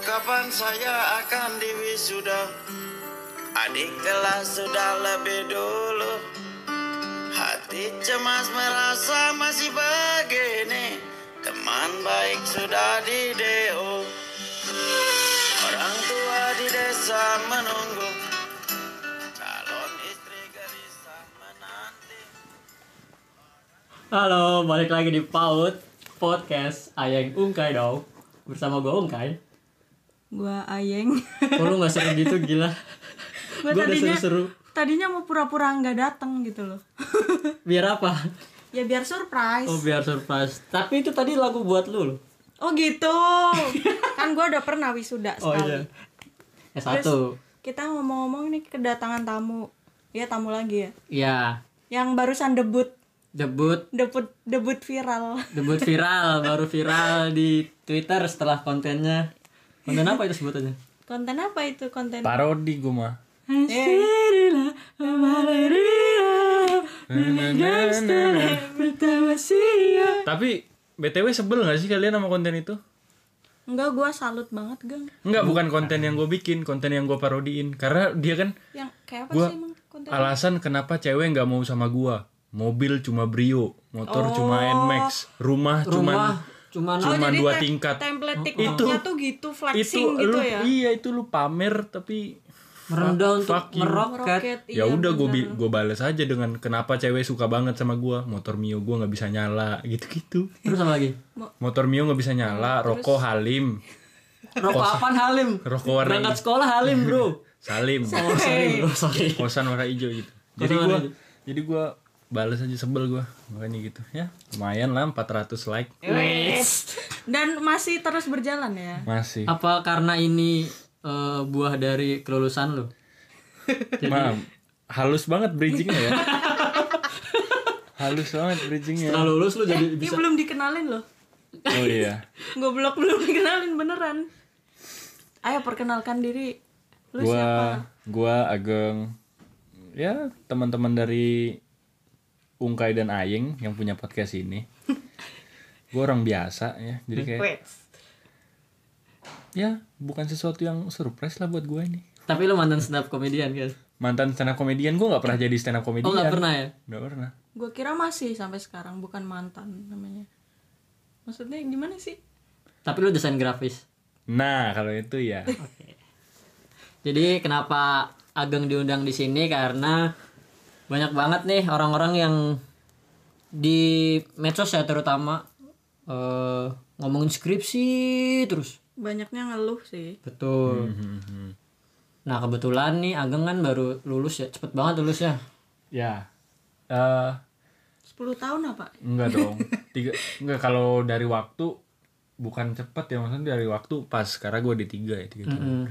kapan saya akan diwisuda? Adik kelas sudah lebih dulu. Hati cemas merasa masih begini. Teman baik sudah di DO Orang tua di desa menunggu. Calon istri gelisah menanti. Halo, balik lagi di PAUD Podcast. Ayeng Ungkai dong. Bersama gue Ungkai gua Ayeng. Kok lu gak seru gitu gila. Gua Gua udah tadinya seru-seru. tadinya mau pura-pura nggak datang gitu loh. Biar apa? ya biar surprise. Oh biar surprise. Tapi itu tadi lagu buat lu loh. Oh gitu. Kan gua udah pernah wisuda Oh sekali. Iya S1 kita ngomong-ngomong nih kedatangan tamu. Ya tamu lagi ya? Iya. Yang barusan debut. Debut. Debut debut viral. Debut viral Baru viral di Twitter setelah kontennya Konten apa itu sebutannya? konten apa itu konten Parodi gue mah. Tapi BTW sebel gak sih kalian sama konten itu? enggak gua salut banget gang Enggak, bukan konten yang gue bikin, konten yang gue parodiin. Karena dia kan yang kayak apa Gua- sih emang konten alasan kenapa cewek nggak mau sama gua. Mobil cuma Brio, motor cuma Nmax, rumah, cuma Rumah Cuman Oh, cuma jadi dua tem- tingkat. template Itu TikToknya tuh gitu itu flexing gitu lu ya? iya itu lu pamer tapi merendah untuk meroket. Roket, ya iya, udah gue gue balas aja dengan kenapa cewek suka banget sama gua. Motor mio gua nggak bisa nyala gitu gitu Terus apa lagi? motor mio nggak bisa nyala rokok halim. Rokok apaan Halim? rokok warna Berangkat sekolah Halim bro. Salim. Oh sorry bro sorry. Kosan warna hijau gitu. Jadi hijau. jadi gua balas aja sebel gua makanya gitu ya lumayan lah 400 like Wes. Dan masih terus berjalan ya. masih Apa karena ini eh, buah dari kelulusan lu? Mam, halus banget bridgingnya ya halus banget bridgingnya Setelah lulus lu jadi Ini bisa belum dikenalin loh. oh iya Goblok belum dikenalin beneran. Ayo perkenalkan diri. Lu gua siapa? gua ageng ya teman-teman dari Ungkai dan Ayeng yang punya podcast ini gua orang biasa ya jadi kayak Wait. ya bukan sesuatu yang surprise lah buat gua ini Tapi lu mantan stand up comedian kan? mantan stand up comedian gua nggak pernah jadi stand up comedian Oh nggak pernah ya? nggak pernah Gua kira masih sampai sekarang bukan mantan namanya. Maksudnya gimana sih? Tapi lu desain grafis. nah kalau itu ya Jadi kenapa Ageng diundang di sini karena banyak banget nih orang-orang yang di medsos ya terutama eh, ngomongin skripsi terus. Banyaknya ngeluh sih. Betul. Nah kebetulan nih Ageng kan baru lulus ya, cepet banget lulus ya. ya eh 10 tahun apa? enggak dong tiga enggak kalau dari waktu bukan cepet ya maksudnya dari waktu pas karena gua di tiga ya tiga tahun.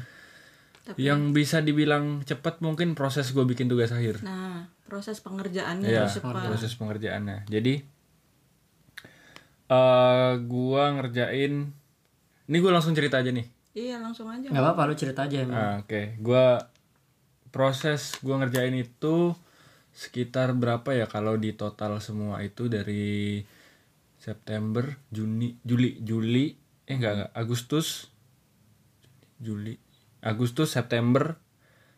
Hmm. Yang bisa dibilang cepat mungkin proses gue bikin tugas akhir. Nah, proses pengerjaannya harus cepat. proses pengerjaannya. Jadi eh gua ngerjain ini gue langsung cerita aja nih. Iya, langsung aja. Nggak apa-apa lu cerita aja emang. Ah, Oke, gua proses gua ngerjain itu sekitar berapa ya kalau di total semua itu dari September, Juni, Juli, Juli, eh enggak enggak, Agustus, Juli, Agustus, September,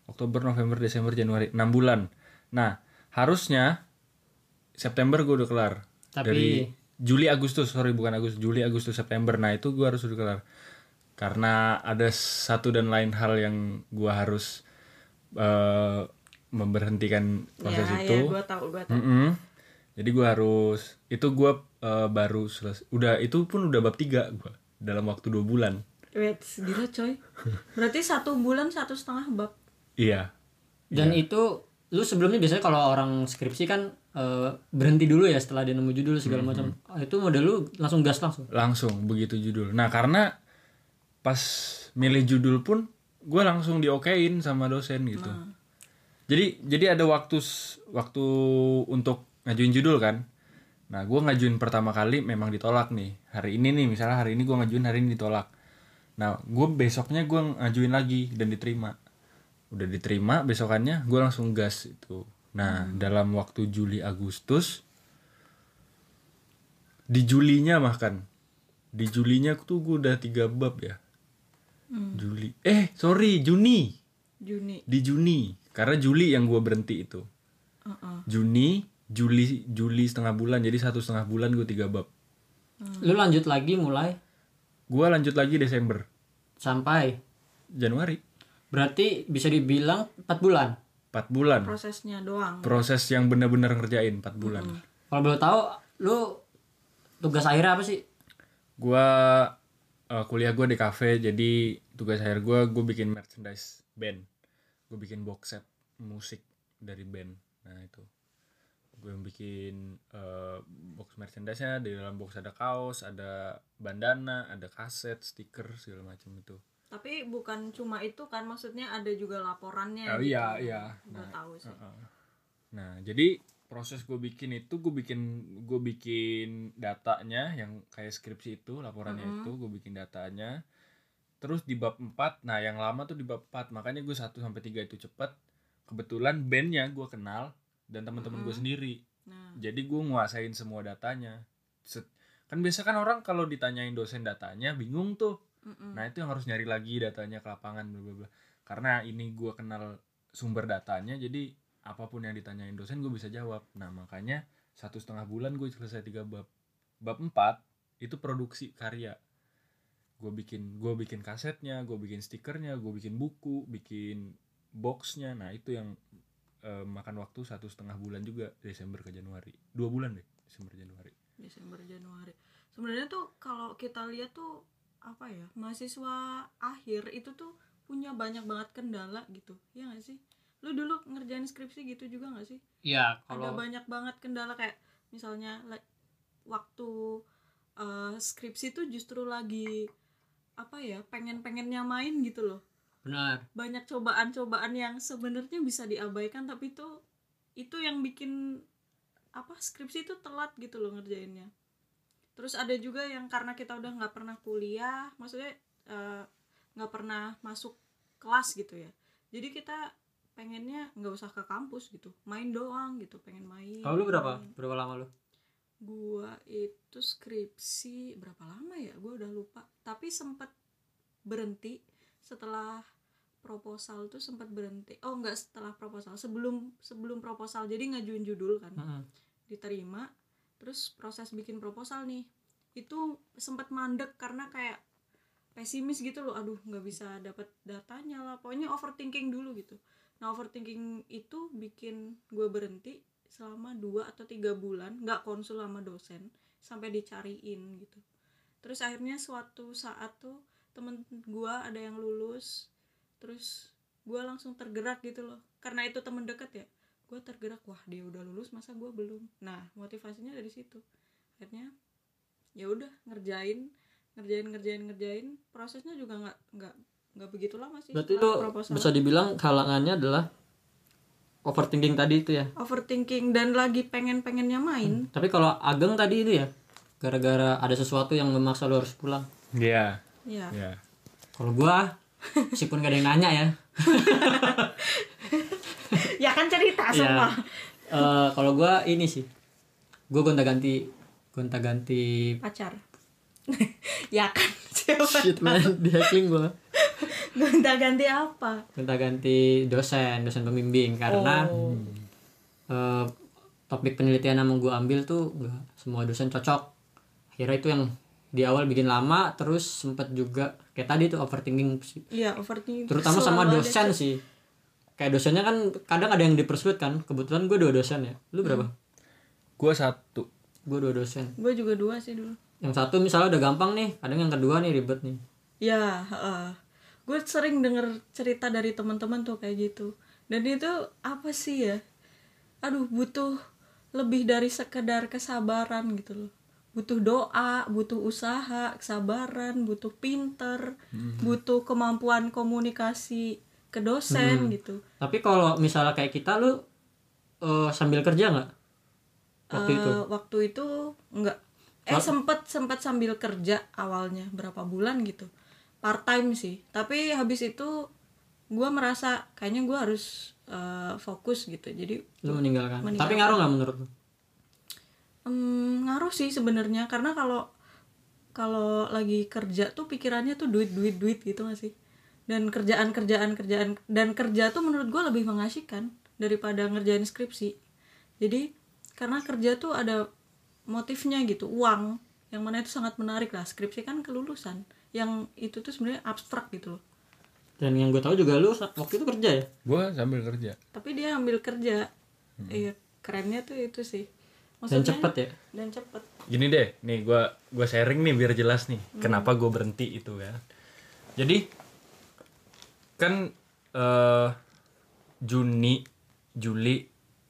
Oktober, November, Desember, Januari, 6 bulan. Nah, harusnya September gue udah kelar. Tapi- Dari Juli Agustus, sorry bukan Agustus, Juli Agustus September. Nah, itu gue harus udah kelar. Karena ada satu dan lain hal yang gue harus eh, memberhentikan proses ya, itu. ya, gua tahu, gua tahu. Mm-mm. Jadi gue harus itu gue eh, baru selesai. Udah itu pun udah bab tiga gue dalam waktu dua bulan. Wait, gila coy. Berarti satu bulan satu setengah bab. Iya. Dan itu lu sebelumnya biasanya kalau orang skripsi kan eh, berhenti dulu ya setelah dia nemu judul segala macam. Ah, itu model lu langsung gas langsung. Langsung begitu judul. Nah karena pas milih judul pun gue langsung diokein sama dosen gitu. Jadi jadi ada waktu waktu untuk ngajuin judul kan. Nah gue ngajuin pertama kali memang ditolak nih. Hari ini nih misalnya hari ini gue ngajuin hari ini ditolak. Nah gue besoknya gue ngajuin lagi dan diterima. Udah diterima besokannya gue langsung gas itu. Nah dalam waktu Juli Agustus di Julinya bahkan di Julinya tuh gue udah tiga bab ya. Juli eh sorry Juni. Juni. Di Juni karena Juli yang gue berhenti itu. Heeh. Juni Juli Juli setengah bulan jadi satu setengah bulan gue tiga bab. Lu lanjut lagi mulai? Gue lanjut lagi Desember sampai Januari. Berarti bisa dibilang 4 bulan. 4 bulan. Prosesnya doang. Proses yang benar-benar ngerjain 4 bulan. Kalau boleh tahu lu tugas akhirnya apa sih? gua eh, kuliah gua di kafe jadi tugas akhir gua gue bikin merchandise band. Gue bikin box set musik dari band. Nah itu gue bikin eh, box merchandise nya di dalam box ada kaos ada bandana ada kaset stiker segala macam itu. Tapi bukan cuma itu kan maksudnya ada juga laporannya Oh, gitu. iya, iya. Gua Nah, tahu sih. Heeh. Nah, jadi proses gue bikin itu gue bikin gue bikin datanya yang kayak skripsi itu laporannya itu gue bikin datanya. Terus di bab 4 nah yang lama tuh di bab 4 makanya gue 1 sampai 3 itu cepet. Kebetulan bandnya gue kenal dan teman-teman gue sendiri nah jadi gue nguasain semua datanya Set- kan biasa kan orang kalau ditanyain dosen datanya bingung tuh mm-mm. Nah itu yang harus nyari lagi datanya ke lapangan bla bla bla. Karena ini gua kenal sumber datanya, jadi apa pun yang ditanyain dosen gue bisa jawab. Nah makanya satu setengah bulan gue selesai tiga bab. Bab empat itu produksi karya. Gue bikin gue bikin kasetnya, gue bikin stikernya, gue bikin buku, bikin boxnya. Nah itu yang eh, makan waktu satu setengah bulan juga Desember ke Januari. Dua bulan deh Desember Januari. Desember Januari. Sebenarnya tuh kalau kita lihat tuh apa ya mahasiswa akhir itu tuh punya banyak banget kendala gitu. Ya nggak sih? Lu dulu ngerjain skripsi gitu juga nggak sih? Iya, ada banyak banget kendala kayak misalnya like, waktu eh, skripsi tuh justru lagi apa ya pengen pengennya main gitu loh benar. banyak cobaan-cobaan yang sebenarnya bisa diabaikan tapi itu itu yang bikin apa skripsi itu telat gitu loh ngerjainnya terus ada juga yang karena kita udah nggak pernah kuliah maksudnya eh, nggak pernah masuk kelas gitu ya jadi kita pengennya nggak usah ke kampus gitu main doang gitu pengen main Kalau lu berapa? Berapa lama lu? gua itu skripsi berapa lama ya gua udah lupa tapi sempat berhenti setelah proposal tuh sempat berhenti. Oh enggak setelah proposal. Sebelum sebelum proposal. Jadi ngajuin judul kan. Heeh. diterima. Terus proses bikin proposal nih. Itu sempat mandek karena kayak pesimis gitu loh. Aduh nggak bisa dapat datanya lah. Pokoknya overthinking dulu gitu. Nah overthinking itu bikin gue berhenti selama dua atau tiga bulan. Nggak konsul sama dosen. Sampai dicariin gitu. Terus akhirnya suatu saat tuh temen gue ada yang lulus terus gue langsung tergerak gitu loh. Karena itu temen deket ya. Gue tergerak wah dia udah lulus masa gue belum? Nah motivasinya dari situ. Akhirnya ya udah ngerjain ngerjain ngerjain ngerjain. Prosesnya juga nggak nggak nggak begitu lama sih. Berarti lu proposal. bisa dibilang halangannya adalah overthinking tadi itu ya. overthinking dan lagi pengen pengennya main Tapi kalau Ageng tadi itu ya gara-gara ada sesuatu yang memaksa lu harus pulang. Iya, ya iya. Kalau gua meskipun gak ada yang nanya ya. ya kan cerita Iya. semua Eh, kalau gua ini sih. Gua gonta-ganti gonta-ganti pacar ya kan siapa shit man di hacking gua. gonta ganti apa Gonta-ganti dosen, dosen pembimbing karena Oh. eh, topik penelitian yang mau gue ambil tuh nggak semua dosen cocok akhirnya itu yang di awal bikin lama terus sempet juga kayak tadi tuh overthinking sih. Iya overthinking terutama sama Selalu ada dosen sih. Kayak dosennya kan kadang ada yang dipersulit kan. Kebetulan gue dua dosen ya. Lu berapa? Gua satu. gue dua dosen. Gue juga dua sih dulu. Yang satu misalnya udah gampang nih kadang yang kedua nih ribet nih. Ya gue sering denger cerita dari teman-teman tuh kayak gitu. Dan itu apa sih ya? Aduh butuh lebih dari sekedar kesabaran gitu loh butuh doa butuh usaha kesabaran butuh pinter butuh kemampuan komunikasi ke dosen gitu. Tapi kalau misalnya kayak kita lu eh, sambil kerja nggak? Waktu itu? Eh, waktu itu enggak eh sempet sempet sambil kerja awalnya berapa bulan gitu. Part time sih. Tapi habis itu gue merasa kayaknya gue harus eh, fokus gitu. Jadi lu meninggalkan. Tapi ngaruh nggak menurut lu em, ngaruh sih sebenarnya karena kalau kalau lagi kerja tuh pikirannya tuh duit duit duit gitu gak sih? Dan kerjaan kerjaan kerjaan dan kerja tuh menurut gue lebih mengasihkan daripada ngerjain skripsi. Jadi karena kerja tuh ada motifnya gitu uang. Yang mana itu sangat menarik lah skripsi kan kelulusan. Yang itu tuh sebenarnya abstrak gitu loh. Dan yang gue tahu juga lu saat- waktu itu kerja ya? Gue sambil kerja. Tapi dia ambil kerja. Iya kerennya tuh itu sih dan cepet ya? Dan cepet. Gini deh nih gue gua sharing nih biar jelas nih kenapa gue berhenti itu kan. Jadi kan eh Juni Juli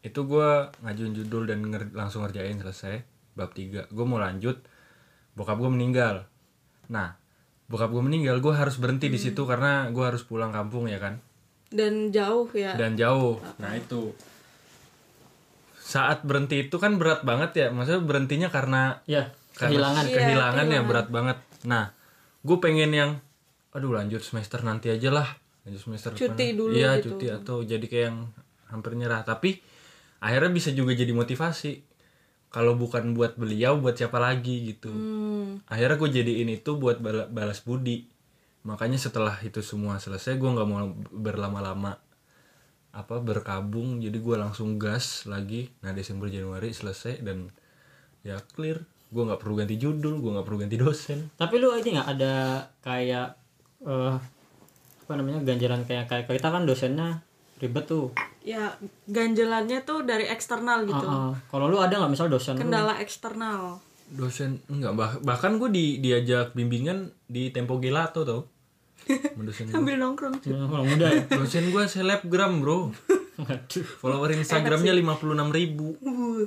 itu gue ngajuin judul dan nger- langsung ngerjain selesai bab 3 gue mau lanjut bokap gue meninggal. Nah bokap gue meninggal gue harus berhenti di situ karena gue harus pulang kampung ya kan. Dan jauh ya? Dan jauh. Nah itu saat berhenti itu kan berat banget ya, maksudnya berhentinya karena ya karena kehilangan Iya, kehilangan ya berat banget. Nah, gue pengen yang, aduh lanjut semester nanti aja lah, lanjut semester Cuti depan. dulu Iya gitu. cuti atau jadi kayak yang hampir nyerah. Tapi akhirnya bisa juga jadi motivasi. Kalau bukan buat beliau, buat siapa lagi gitu. Hmm, Akhirnya gue jadiin itu buat bala- balas budi. Makanya setelah itu semua selesai, gue nggak mau berlama-lama apa berkabung. Jadi gue langsung gas lagi. Nah Desember Januari selesai dan ya clear. Gue nggak perlu ganti judul, gue nggak perlu ganti dosen. tapi lu ini nggak ada kayak eh apa namanya ganjalan kayak kayak kita kan dosennya ribet tuh ya ganjelannya tuh dari eksternal gitu Ah, ah. kalau lu ada nggak misal dosen lu kendala eksternal Dosen enggak bah- bahkan gue di diajak bimbingan di Tempo Gelato tau. Sambil nongkrong cuy. Hmm, orang muda ya Dosen gue selebgram bro. Follower Instagramnya 56 ribu. Uh,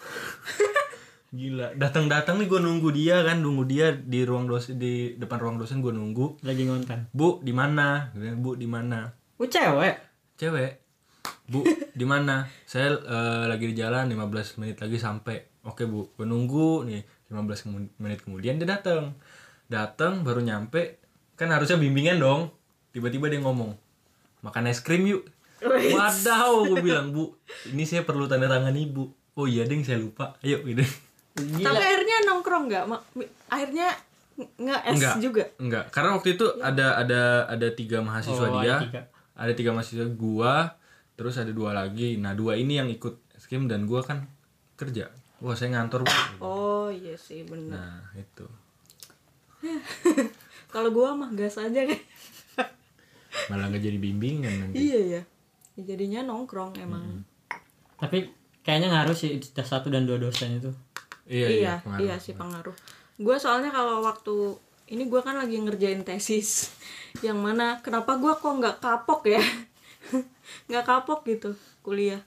Gila, datang-datang nih gue nunggu dia kan, nunggu dia di ruang dosen di depan ruang dosen gue nunggu. lagi ngonten Bu, di mana? Bu, di mana? lu cewek Cewek. Bu, di mana? Saya eh, lagi di jalan 15 menit lagi sampai. Oke, Bu. Gue nunggu nih 15 kemu- menit kemudian dia datang. Datang baru nyampe. Kan harusnya bimbingan dong. Tiba-tiba dia ngomong, "Makan es krim yuk." Wadaw, gue bilang, "Bu, ini saya perlu tanda tangan Ibu." Oh iya, Ding, saya lupa. Ayo, gitu. gila tapi akhirnya nongkrong nggak akhirnya nge es Enggak. juga Enggak, karena waktu itu ada ada ada tiga mahasiswa Oh, dia, ada tiga. ada tiga mahasiswa gua, terus ada dua lagi. Nah dua ini yang ikut skim dan gua kan kerja. Wah saya ngantor. Bu. oh iya sih benar Nah itu. kalau gua mah gas aja kan. Malah nggak jadi bimbingan nanti. iya ya Ya, jadinya nongkrong emang. Tapi kayaknya ngaruh sih satu dan dua dosen itu. Iya iya. iya pengaruh. iya sih pengaruh. gue soalnya kalau waktu ini gue kan lagi ngerjain tesis. Yang mana kenapa gue kok nggak kapok ya? Nggak kapok gitu kuliah.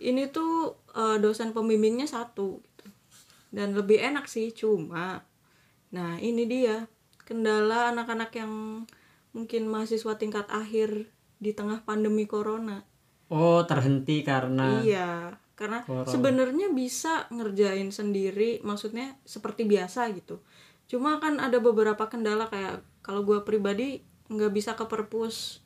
Ini tuh eh, dosen pembimbingnya satu gitu. Dan lebih enak sih cuma. Nah ini dia kendala anak-anak yang mungkin mahasiswa tingkat akhir di tengah pandemi corona oh terhenti karena Iya, karena sebenarnya bisa ngerjain sendiri, maksudnya seperti biasa gitu. Cuma kan ada beberapa kendala kayak kalau gua pribadi nggak bisa ke perpus,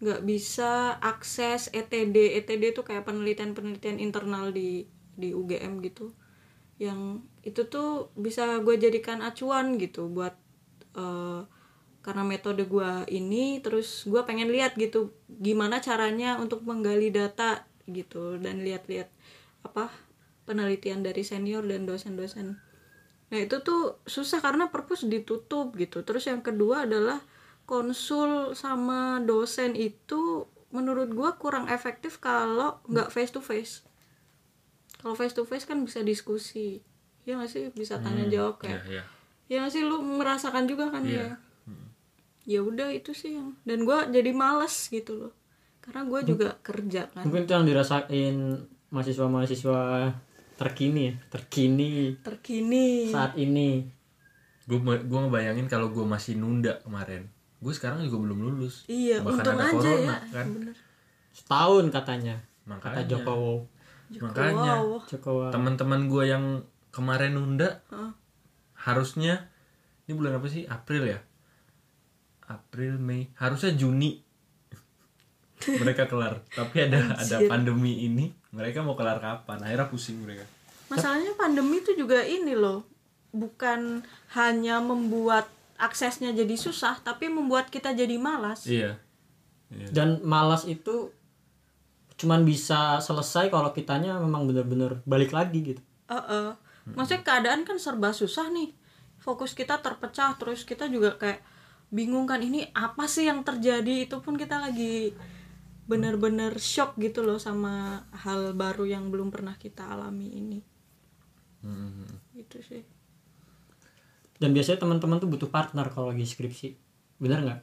nggak bisa akses ETD. ETD itu kayak penelitian-penelitian internal di di UGM gitu, yang itu tuh bisa gue jadikan acuan gitu buat eh, karena metode gua ini terus gua pengen lihat gitu gimana caranya untuk menggali data gitu dan lihat-lihat apa penelitian dari senior dan dosen-dosen. Nah itu tuh susah karena perpus ditutup gitu. Terus yang kedua adalah konsul sama dosen itu menurut gua kurang efektif kalau nggak face to face kalau face to face kan bisa diskusi. Ya nggak sih? Bisa tanya jawab kayak iya. Ya sih lu merasakan juga kan Iya. ya ya udah itu sih yang dan gue jadi males gitu loh karena gue juga kerja kan mungkin itu yang dirasain mahasiswa-mahasiswa terkini ya terkini terkini saat ini Gue gue ngebayangin kalau gue masih nunda kemarin. Gue sekarang juga belum lulus. iya Bahkan untung ada aja corona, ya kan. bener setahun katanya Makanya. kata Jokowi Makanya. Jokowi Teman-teman gue yang kemarin nunda Heeh. Harusnya ini bulan apa sih? April ya? April Mei. Harusnya Juni. Mereka kelar. Tapi ada ada pandemi ini. Mereka mau kelar kapan? Akhirnya pusing mereka. Masalahnya pandemi itu juga ini loh. Bukan hanya membuat aksesnya jadi susah tapi membuat kita jadi malas. Iya. Iya. dan malas itu cuman bisa selesai kalau kitanya memang bener-bener balik lagi gitu. Eh, eh. Maksudnya keadaan kan serba susah nih. Fokus kita terpecah terus kita juga kayak bingung kan ini apa sih yang terjadi? Itu pun kita lagi bener-bener shock gitu loh sama hal baru yang belum pernah kita alami ini. Hmm. gitu sih. Dan biasanya teman-teman tuh butuh partner kalau lagi skripsi. Bener nggak?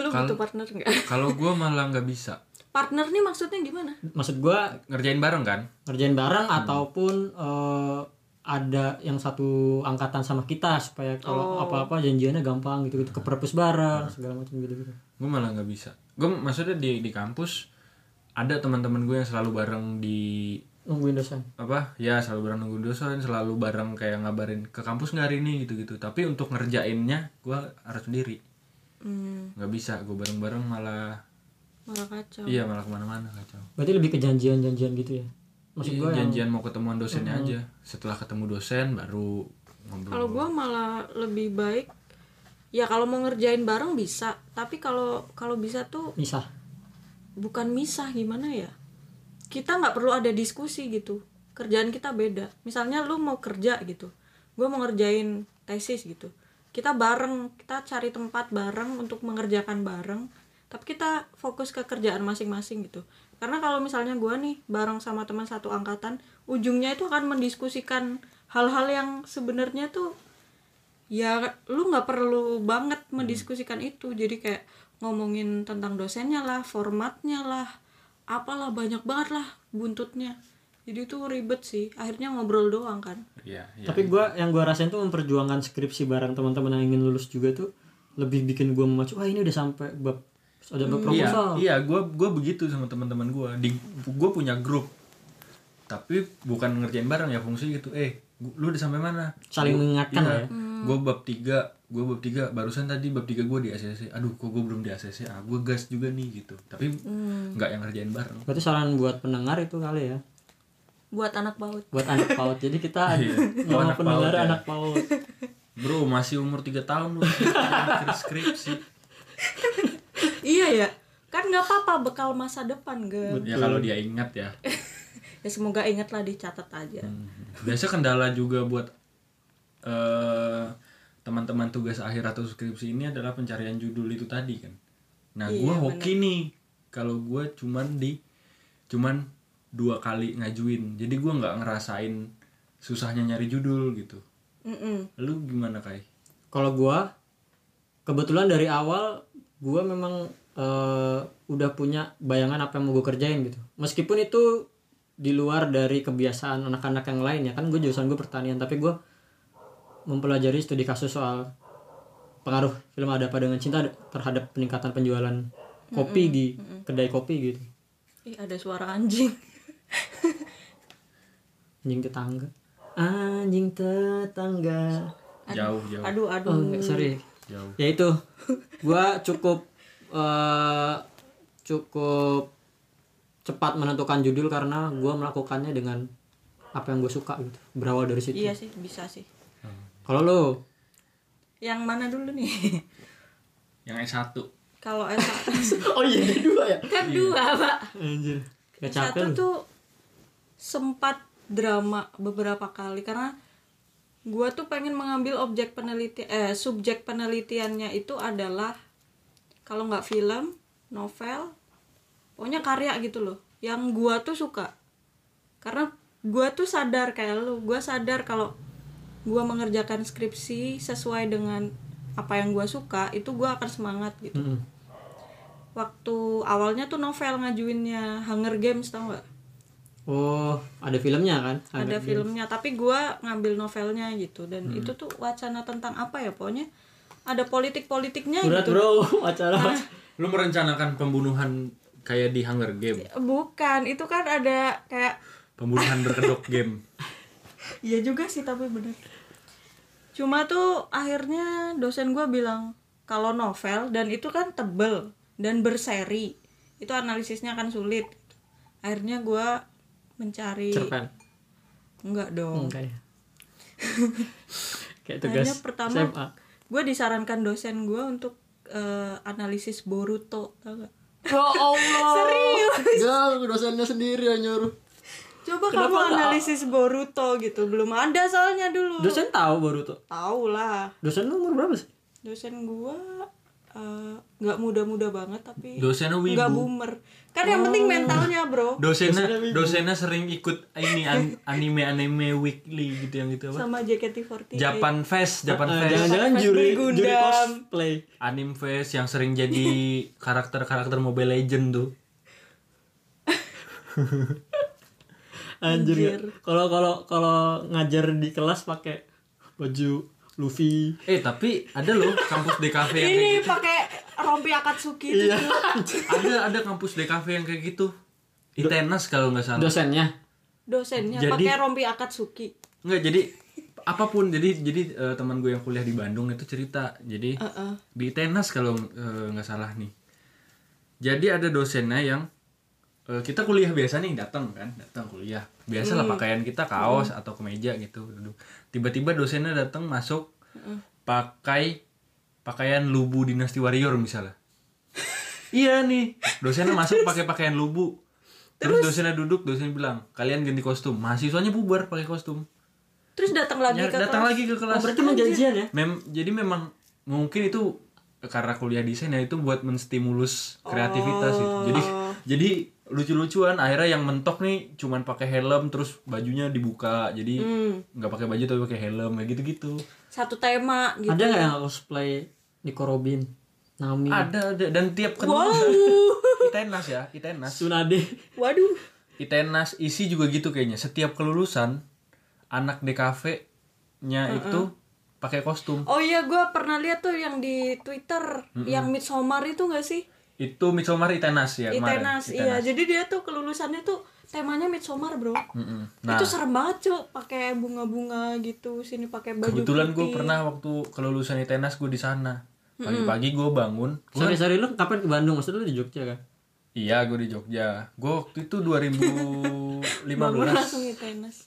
Lu Kal- butuh partner nggak? kalau gue malah nggak bisa partner nih maksudnya gimana? Maksud gua ngerjain bareng kan? Ngerjain bareng ataupun eh, ada yang satu angkatan sama kita supaya kalau apa-apa janjiannya gampang gitu gitu ke perpus bareng segala macam gitu gitu gue malah nggak bisa. Gue maksudnya di di kampus ada teman-teman gue yang selalu bareng di nungguin dosen. apa? Ya selalu bareng nunggu dosen selalu bareng kayak ngabarin ke kampus nggak hari ini? gitu gitu tapi untuk ngerjainnya gue harus sendiri. Hmm, nggak bisa gue bareng bareng malah malah kacau. Iya malah ke mana-mana kacau. Berarti lebih ke janjian-janjian gitu ya? Maksud Iya, gua yang janjian mau ketemuan dosennya aja. Setelah ketemu dosen baru ngobrol. Kalau gua malah lebih baik ya kalau mau ngerjain bareng bisa. Tapi kalau kalau bisa tuh misah. Bukan misah gimana ya? Kita nggak perlu ada diskusi gitu. Kerjaan kita beda. Misalnya lu mau kerja gitu. Gue mau ngerjain tesis gitu. Kita bareng kita cari tempat bareng untuk mengerjakan bareng tapi kita fokus ke kerjaan masing-masing gitu. Karena kalau misalnya gue nih bareng sama teman satu angkatan ujungnya itu akan mendiskusikan hal-hal yang sebenarnya tuh ya lu nggak perlu banget mendiskusikan itu. Jadi kayak ngomongin tentang dosennya lah formatnya lah apalah banyak banget lah buntutnya. Jadi itu ribet sih akhirnya ngobrol doang kan. Iya iya. Tapi gua yang gua rasain tuh memperjuangkan skripsi bareng teman-teman yang ingin lulus juga tuh lebih bikin gua memacu wah ini udah sampai bab ada iya proposal. Iya gue gue begitu sama teman-teman gue di gue punya grup. Tapi bukan ngerjain bareng ya fungsi gitu. Eh lu udah sampai mana? Saling mengingatkan iya, ya? Gue bab tiga gue bab tiga barusan tadi bab tiga gue di ACC aduh kok gue belum di ACC ah gue gas juga nih gitu. Tapi nggak yang ngerjain bareng. Berarti saran buat pendengar itu kali ya? Buat anak baut buat anak paut. Jadi kita Iya, mau anak pendengar PAUD ya. anak paut. Bro masih umur 3 tahun lu. Skripsi iya ya. Kan nggak apa-apa bekal masa depan gak ya kalau dia ingat ya. Ya semoga inget lah dicatat aja. Biasa kendala juga buat eh teman-teman tugas akhir atau skripsi ini adalah pencarian judul itu tadi kan. Nah Iya, gua hoki nih. Kalau gua cuman di cuman dua kali ngajuin. Jadi gua nggak ngerasain susahnya nyari judul gitu. Mm-mm. lu gimana kai? Kalau gua kebetulan dari awal gua memang eh, udah punya bayangan apa yang mau gue kerjain gitu. Meskipun itu di luar dari kebiasaan anak-anak yang lain ya kan gue jurusan gue pertanian tapi gue mempelajari studi kasus soal pengaruh film ada apa dengan cinta terhadap peningkatan penjualan kopi di kedai kopi gitu. Ih ada suara anjing. Anjing tetangga. Anjing tetangga. Jauh jauh. aduh aduh. Oh enggak, sorry jauh. Ya itu. Gua cukup eh, cukup cepat menentukan judul karena gua melakukannya dengan apa yang gue suka gitu. Berawal dari situ. Iya sih bisa sih. Kalau lo yang mana dulu nih? Yang S1 kalau S1 oh iya dua ya? Kan dua pak. Anjir. Gak capek satu lu. tuh sempat drama beberapa kali karena gua tuh pengen mengambil objek penelitian eh subjek penelitiannya itu adalah kalau nggak film novel pokoknya karya gitu loh yang gua tuh suka. Karena gua tuh sadar kayak lu gua sadar kalau gua mengerjakan skripsi sesuai dengan apa yang gua suka itu gua akan semangat gitu. Mm-mm. waktu awalnya tuh novel ngajuinnya Hunger Games tau nggak oh ada filmnya kan? Ada filmnya tapi gua ngambil novelnya gitu. Dan itu tuh wacana tentang apa ya pokoknya? Ada politik politiknya berat gitu. bro acara lu merencanakan pembunuhan kayak di Hunger Game bukan itu kan ada kayak pembunuhan berkedok game. Iya juga sih tapi bener. Cuma tuh akhirnya dosen gue bilang Kalau novel dan itu kan tebel Dan berseri. Itu analisisnya kan sulit. Akhirnya gue mencari cerpen Enggak dong enggak ya kayak tugas Akhirnya pertama SMA gue disarankan dosen gue untuk eh, analisis Boruto tau gak? Ya Allah. Serius. Gak, dosennya sendiri yang nyuruh. Coba Kenapa kamu analisis Boruto gitu belum ada soalnya dulu Dosen tahu baru tuh. tahu lah Dosen lu umur berapa sih? dosen gua eh, nggak muda-muda banget tapi Dosennya wibu. nggak boomer kan yang penting mentalnya bro dosennya dosennya sering ikut ini an- anime anime weekly gitu yang gitu apa sama JKT48 Japan Fest Japan Eh, Fest Jangan-jangan juri Gundam. juri cosplay. Anime Fest yang sering jadi karakter-karakter Mobile Legend tuh Anjir. ya. Kalau kalau kalau ngajar di kelas pakai baju Luffy. eh tapi ada loh kampus DKV yang kayak ini gitu. pakai rompi akatsuki itu Iya. ada ada kampus DKV yang kayak gitu. Itenas kalau nggak salah. Dosennya. dosennya pakai rompi akatsuki. Nggak jadi apa pun jadi jadi eh, teman gue yang kuliah di Bandung itu cerita. Jadi Heeh. di Tenas kalau nggak salah nih. Jadi ada dosennya yang eh, kita kuliah biasa nih datang kan datang kuliah. Biasa lah pakaian kita kaos atau kemeja gitu. duduk tiba-tiba dosennya datang masuk pakai pakaian lubu dinasti warrior misalnya. Iya nih dosennya masuk pakai pakaian lubu. Terus, dosennya duduk dosen bilang kalian ganti kostum. Mahasiswanya bubar pakai kostum. Terus datang lagi Ya, ke datang kelas. lagi ke kelas. Oh, berarti ya? Mem jadi memang mungkin itu karena kuliah desain ya itu buat menstimulus kreativitas gitu. Jadi jadi lucu-lucuan akhirnya yang mentok nih cuman pakai helm terus bajunya dibuka. Jadi nggak pakai baju tapi pakai helm kayak gitu-gitu. satu tema gitu Ada nggak yang cosplay Nico Robin? Nami. Ada ada dan tiap wow kelulusan Itenas ya, Itenas. Tsunade. waduh Itenas isi juga gitu kayaknya. Setiap kelulusan anak DKV-nya itu pakai kostum. oh iya gue pernah lihat tuh yang di Twitter yang Midsommar itu gak sih Itu Midsommar Itenas ya kemarin. Itenas, iya jadi dia tuh kelulusannya tuh temanya Midsommar bro Mm-mm. Nah, itu serem banget cuy pakai bunga-bunga gitu sini pakai baju kebetulan gue pernah waktu kelulusan ITENAS gue di sana. Pagi-pagi gue bangun. Gua- Sorry sorry lu kapan ke Bandung? Maksud lu di Jogja kan? iya, gue di Jogja. Gue waktu itu 2015. bangun langsung Itenas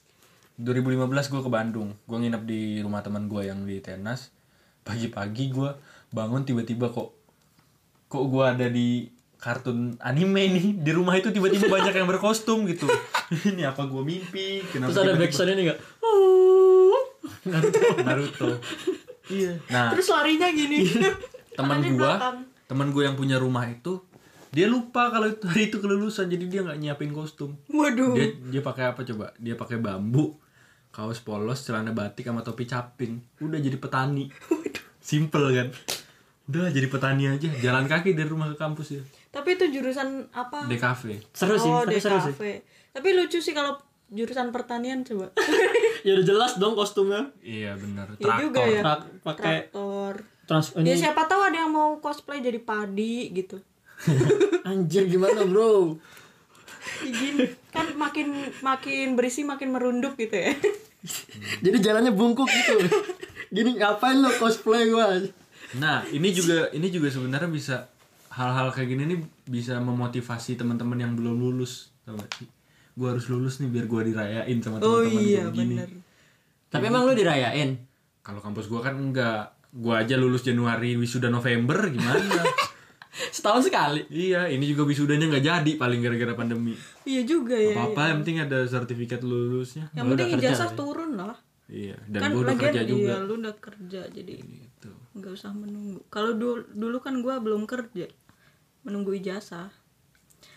2015 gue ke Bandung. Gue nginep di rumah teman gue yang di ITENAS. Pagi-pagi gue bangun tiba-tiba kok kok gue ada di kartun anime nih di rumah itu tiba-tiba banyak yang berkostum gitu. Ini apa gue mimpi? Kenapa Terus ada tiba-tiba- backsound ini enggak? Oh. Naruto. Naruto. Iya. Nah. Terus larinya gini. Teman belakang. teman gua yang punya rumah itu dia lupa kalau itu hari itu kelulusan jadi dia nggak nyiapin kostum. Waduh. Dia dia pakai apa coba? Dia pakai bambu kaos polos celana batik sama topi caping. Udah jadi petani. Simple kan udah jadi petani aja. Jalan kaki dari rumah ke kampus ya. Tapi itu jurusan apa? DKV Seru sih, oh tapi seru sih. Tapi lucu sih kalau jurusan pertanian coba. Ya udah jelas dong kostumnya. iya bener. Iya juga traktor. ya. Tra- pakai traktor. trans ya siapa tahu ada yang mau cosplay jadi padi gitu. Anjir gimana, Bro? Gini kan makin makin berisi makin merunduk gitu ya. Jadi jalannya bungkuk gitu. Gini ngapain lo cosplay gua? Nah, ini juga ini juga sebenarnya bisa hal-hal kayak gini nih bisa memotivasi teman-teman yang belum lulus, tau gak sih? Gua harus lulus nih biar gua dirayain sama oh teman-teman iya gua begini. bener Tapi emang lu dirayain. Kalau kampus gua kan enggak. Gua aja lulus Januari, wisuda November gimana? Setahun sekali. iya, ini juga wisudanya nggak jadi paling gara-gara pandemi. iya juga ya Apa-apa yang penting ada sertifikat lulusnya. yang penting ijazah turun lah Iya, dan kan gua udah kerja juga. iya lu udah kerja jadi Gitu. Nggak usah menunggu kalau dulu dulu kan gua belum kerja menunggu ijazah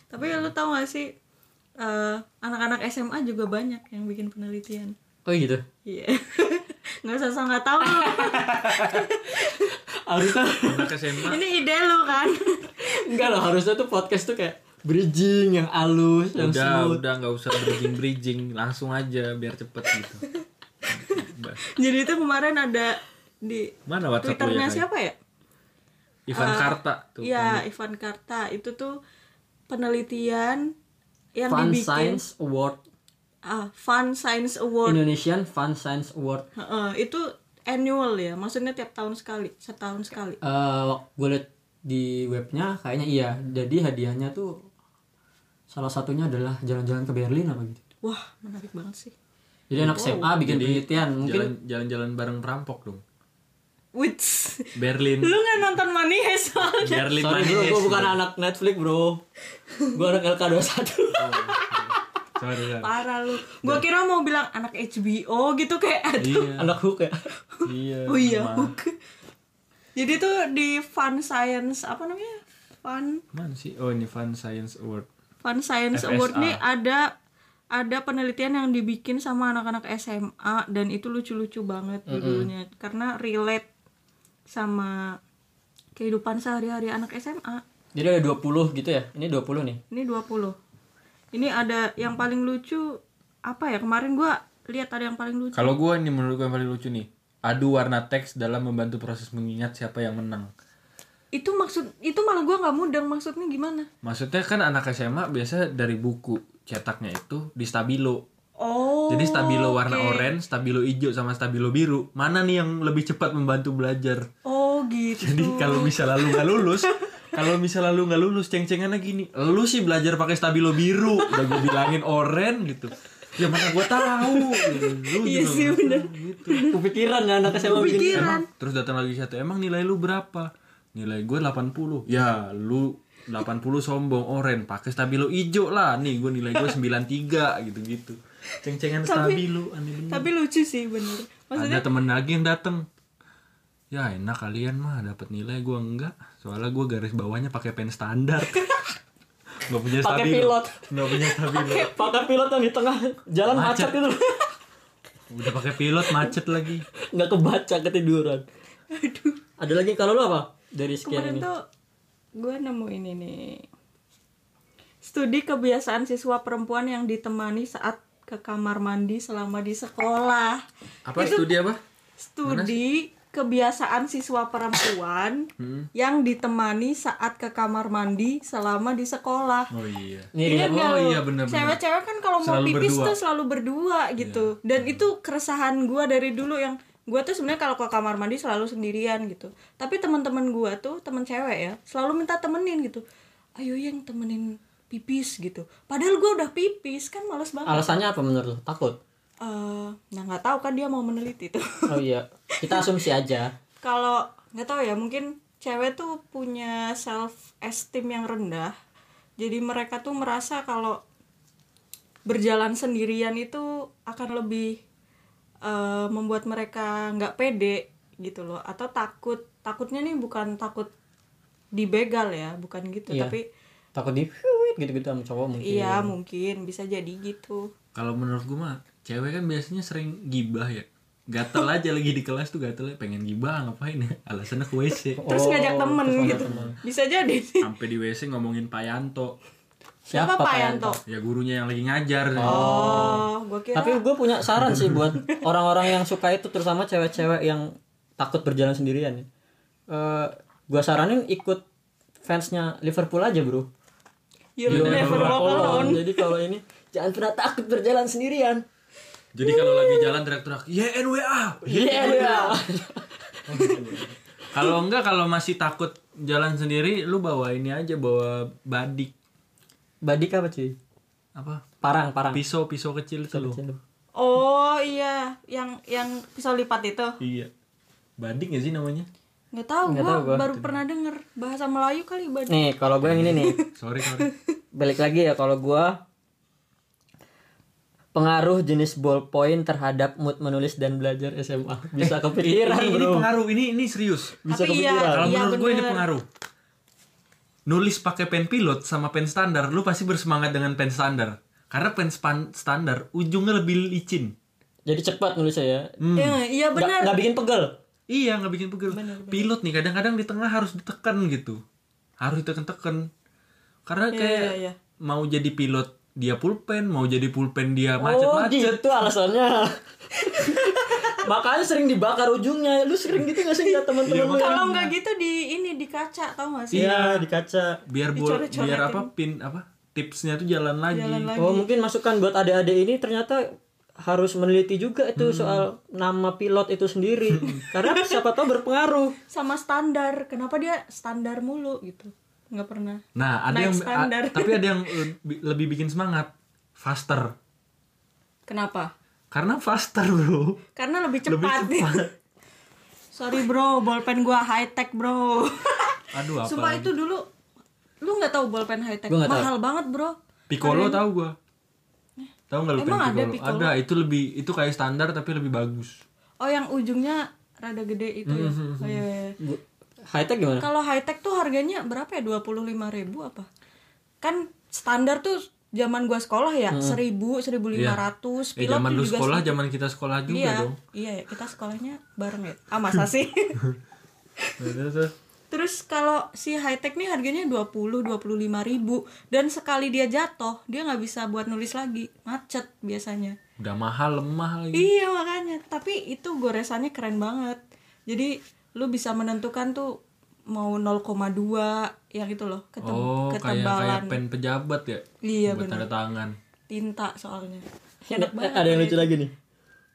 tapi lu tau gak sih eh, anak-anak SMA juga banyak yang bikin penelitian Oh gitu. iya nggak usah so nggak tahu. Harusnya Anak SMA ini ide lu kan enggak loh, harusnya tuh podcast tuh kayak bridging yang halus, yang udah smooth. udah nggak usah bridging bridging langsung aja biar cepet gitu. jadi itu kemarin ada di Mana WhatsApp ya? twitternya Kai? siapa ya Ivan Karta tuh. Iya, Ivan Karta itu tuh penelitian yang Fun dibikin Science Award ah, Fun Science Award. Indonesian Fun Science Award. Heeh, itu annual ya, maksudnya tiap tahun sekali, setahun sekali. Eh, gue liat di webnya kayaknya iya. Jadi hadiahnya tuh salah satunya adalah jalan-jalan ke Berlin apa gitu. Wah, menarik banget sih. Jadi anak SMA bikin penelitian mungkin jalan jalan-jalan bareng perampok dong. Wits. Berlin Lu nggak nonton Money Heist soalnya. Berlin Sorry bro, Manis. gue bukan anak Netflix bro Gue anak LK21 Sorry, sorry. Parah lu. Gua kira mau bilang anak HBO gitu kayak aduh. Iya. Anak hook ya Iya. Oh iya, Ma- hook. Jadi tuh di Fun Science apa namanya? Fun Mana sih? Oh ini Fun Science Award. Fun Science FSA. Award nih ada ada penelitian yang dibikin sama anak-anak SMA dan itu lucu-lucu banget judulnya karena relate sama kehidupan sehari-hari anak SMA. Jadi ada 20 gitu ya Ini 20 nih Ini 20. Ini ada yang paling lucu apa ya? Kemarin gua lihat ada yang paling lucu. Kalau gua ini menurut gua yang paling lucu nih. Adu warna teks dalam membantu proses mengingat siapa yang menang. Itu maksud itu malah gua nggak mudeng maksudnya gimana? Maksudnya kan anak SMA biasa dari buku cetaknya itu di stabilo. Oh. Jadi stabilo warna oke. oranye, stabilo hijau sama stabilo biru. Mana nih yang lebih cepat membantu belajar? Oh gitu. Jadi kalau bisa lalu nggak lulus, kalau bisa lalu nggak lulus, ceng-cengannya gini. Lu sih belajar pakai stabilo biru, udah gue bilangin oranye gitu. Ya mana gue tahu. Lu Iya sih, bener. tahu, Gitu. Kepikiran ya anak SMA Kepikiran. Emang terus datang lagi satu, emang nilai lu berapa? Nilai gue 80. Ya, lu 80 sombong oren pakai stabilo hijau lah. Nih gue nilai gue 93 gitu-gitu. Ceng-cengan stabilo aneh bener. Tapi lucu sih bener. Maksudnya Ada temen lagi yang datang. Ya enak kalian mah dapat nilai gue enggak. Soalnya gue garis bawahnya pakai pen standar. Gak punya Pakai stabilo. pilot. Gak punya stabilo. Pakai pilot yang di tengah jalan macet, Macet. itu Udah pakai pilot macet lagi. nggak kebaca ketiduran Aduh. Ada lagi kalau lu apa? Dari sekian kemarin ini tuh gue nemu ini nih. Studi kebiasaan siswa perempuan yang ditemani saat ke kamar mandi selama di sekolah. Apa studi apa? Studi kebiasaan siswa perempuan Hmm. yang ditemani saat ke kamar mandi selama di sekolah. Oh iya. Iya nggak oh iya, bener-bener. Cewek-cewek kan kalau mau pipis berdua. tuh selalu berdua gitu. Dan itu keresahan gua dari dulu yang gua tuh sebenarnya kalau ke kamar mandi selalu sendirian gitu. Tapi teman-teman gua tuh teman cewek ya, selalu minta temenin gitu. Ayo yang temenin pipis gitu. Padahal gua udah pipis kan males banget. Alasannya apa menurut lu? Takut? Eh, nah nggak tahu kan dia mau meneliti tuh. Oh iya Kita asumsi aja kalau nggak tahu ya mungkin cewek tuh punya self esteem yang rendah jadi mereka tuh merasa kalau berjalan sendirian itu akan lebih eh, membuat mereka nggak pede gitu loh atau takut takutnya nih bukan takut dibegal ya bukan gitu Iya. tapi Takut di gitu-gitu sama cowok mungkin iya mungkin bisa jadi gitu Kalau menurut gue mah cewek kan biasanya sering gibah ya. Gatel aja lagi di kelas tuh gatel pengen gibah ngapain ya? Alasannya ke WC. terus Oh, ngajak temen terus ngajak gitu temen. bisa jadi Sampai di WC ngomongin Pak Yanto. siapa Pak Yanto Ya gurunya yang lagi ngajar. oh gua kira Tapi gue punya saran sih buat orang-orang yang suka itu terutama cewek-cewek yang takut berjalan sendirian ya. Eh, gue saranin ikut fansnya Liverpool aja bro. You You'll never walk alone Jadi kalau ini jangan pernah takut berjalan sendirian. Jadi kalau lagi jalan teriak-teriak, YNWA. Iya iya. Kalau enggak kalau masih takut jalan sendiri, lu bawa ini aja bawa badik. Badik apa cuy? Apa? Parang parang. Pisau pisau kecil itu loh. Oh iya, yang yang pisau lipat itu. Iya. Badik gak sih namanya? Nggak tahu Nggak gua, tahu gua. baru pernah denger bahasa Melayu kali bad. Nih kalau gue yang ini nih. Sorry sorry. balik lagi ya kalau gua pengaruh jenis ballpoint terhadap mood menulis dan belajar SMA bisa kepikiran ini, ini pengaruh, ini ini serius. bisa Tapi iya, kepikiran Kalau iya menurut gue ini pengaruh. Nulis pakai pen pilot sama pen standar, lu pasti bersemangat dengan pen standar. Karena pen span- standar ujungnya lebih licin. jadi cepat nulisnya ya Eh, iya nggak benar. nggak bikin pegel Iya, nggak bikin pegel. Pilot nih kadang-kadang di tengah harus ditekan gitu. Harus ditekan-tekan. Karena kayak iya, iya. mau jadi pilot dia pulpen, mau jadi pulpen dia oh macet-macet. gitu alasannya makanya sering dibakar ujungnya lu sering gitu gak sih liat teman-teman lu Kalau nggak gitu di ini di kaca tau gak sih? iya di kaca biar bol, biar apa pin apa tipsnya tuh jalan lagi. Jalan lagi. oh mungkin masukan buat adik-adik ini ternyata harus meneliti juga itu soal nama pilot itu sendiri karena siapa tahu berpengaruh Sama standar. Kenapa dia standar mulu gitu? Nggak pernah. Nah, ada Naik yang standar. a- tapi ada yang lebih, lebih bikin semangat. Faster. Kenapa? Karena faster, Bro. Karena lebih Lebih cepat. cepat. sorry bro bolpen gua high tech bro Aduh apa? sumpah itu dulu lu nggak tahu bolpen high tech nggak tahu. mahal banget bro Piccolo tahu gua. Tahu nggak lu Emang ada Piccolo? Ada, itu lebih itu kayak standar tapi lebih bagus. oh yang ujungnya rada gede itu ya? Hmm, oh, iya, iya. Bu- high tech gimana? Kalau high tech tuh harganya berapa ya? Dua puluh lima ribu apa? Kan standar tuh zaman gua sekolah ya seribu seribu lima ratus Eh pilot zaman lu juga sekolah, zaman kita sekolah juga iya dong. iya ya, kita sekolahnya bareng ya. Ah masa sih? Terus, terus. Terus kalau si high tech nih harganya 20 25 ribu. Dan sekali dia jatuh dia nggak bisa buat nulis lagi. Macet biasanya. Udah mahal, lemah lagi. iya makanya. Tapi itu goresannya keren banget. Jadi lu bisa menentukan tuh mau 0,2 yang itu loh ketem Oh, kayak kayak ketebalan. pen pejabat ya? Iya, Buat tanda tangan. tinta soalnya. Ada, ada yang lucu lagi nih.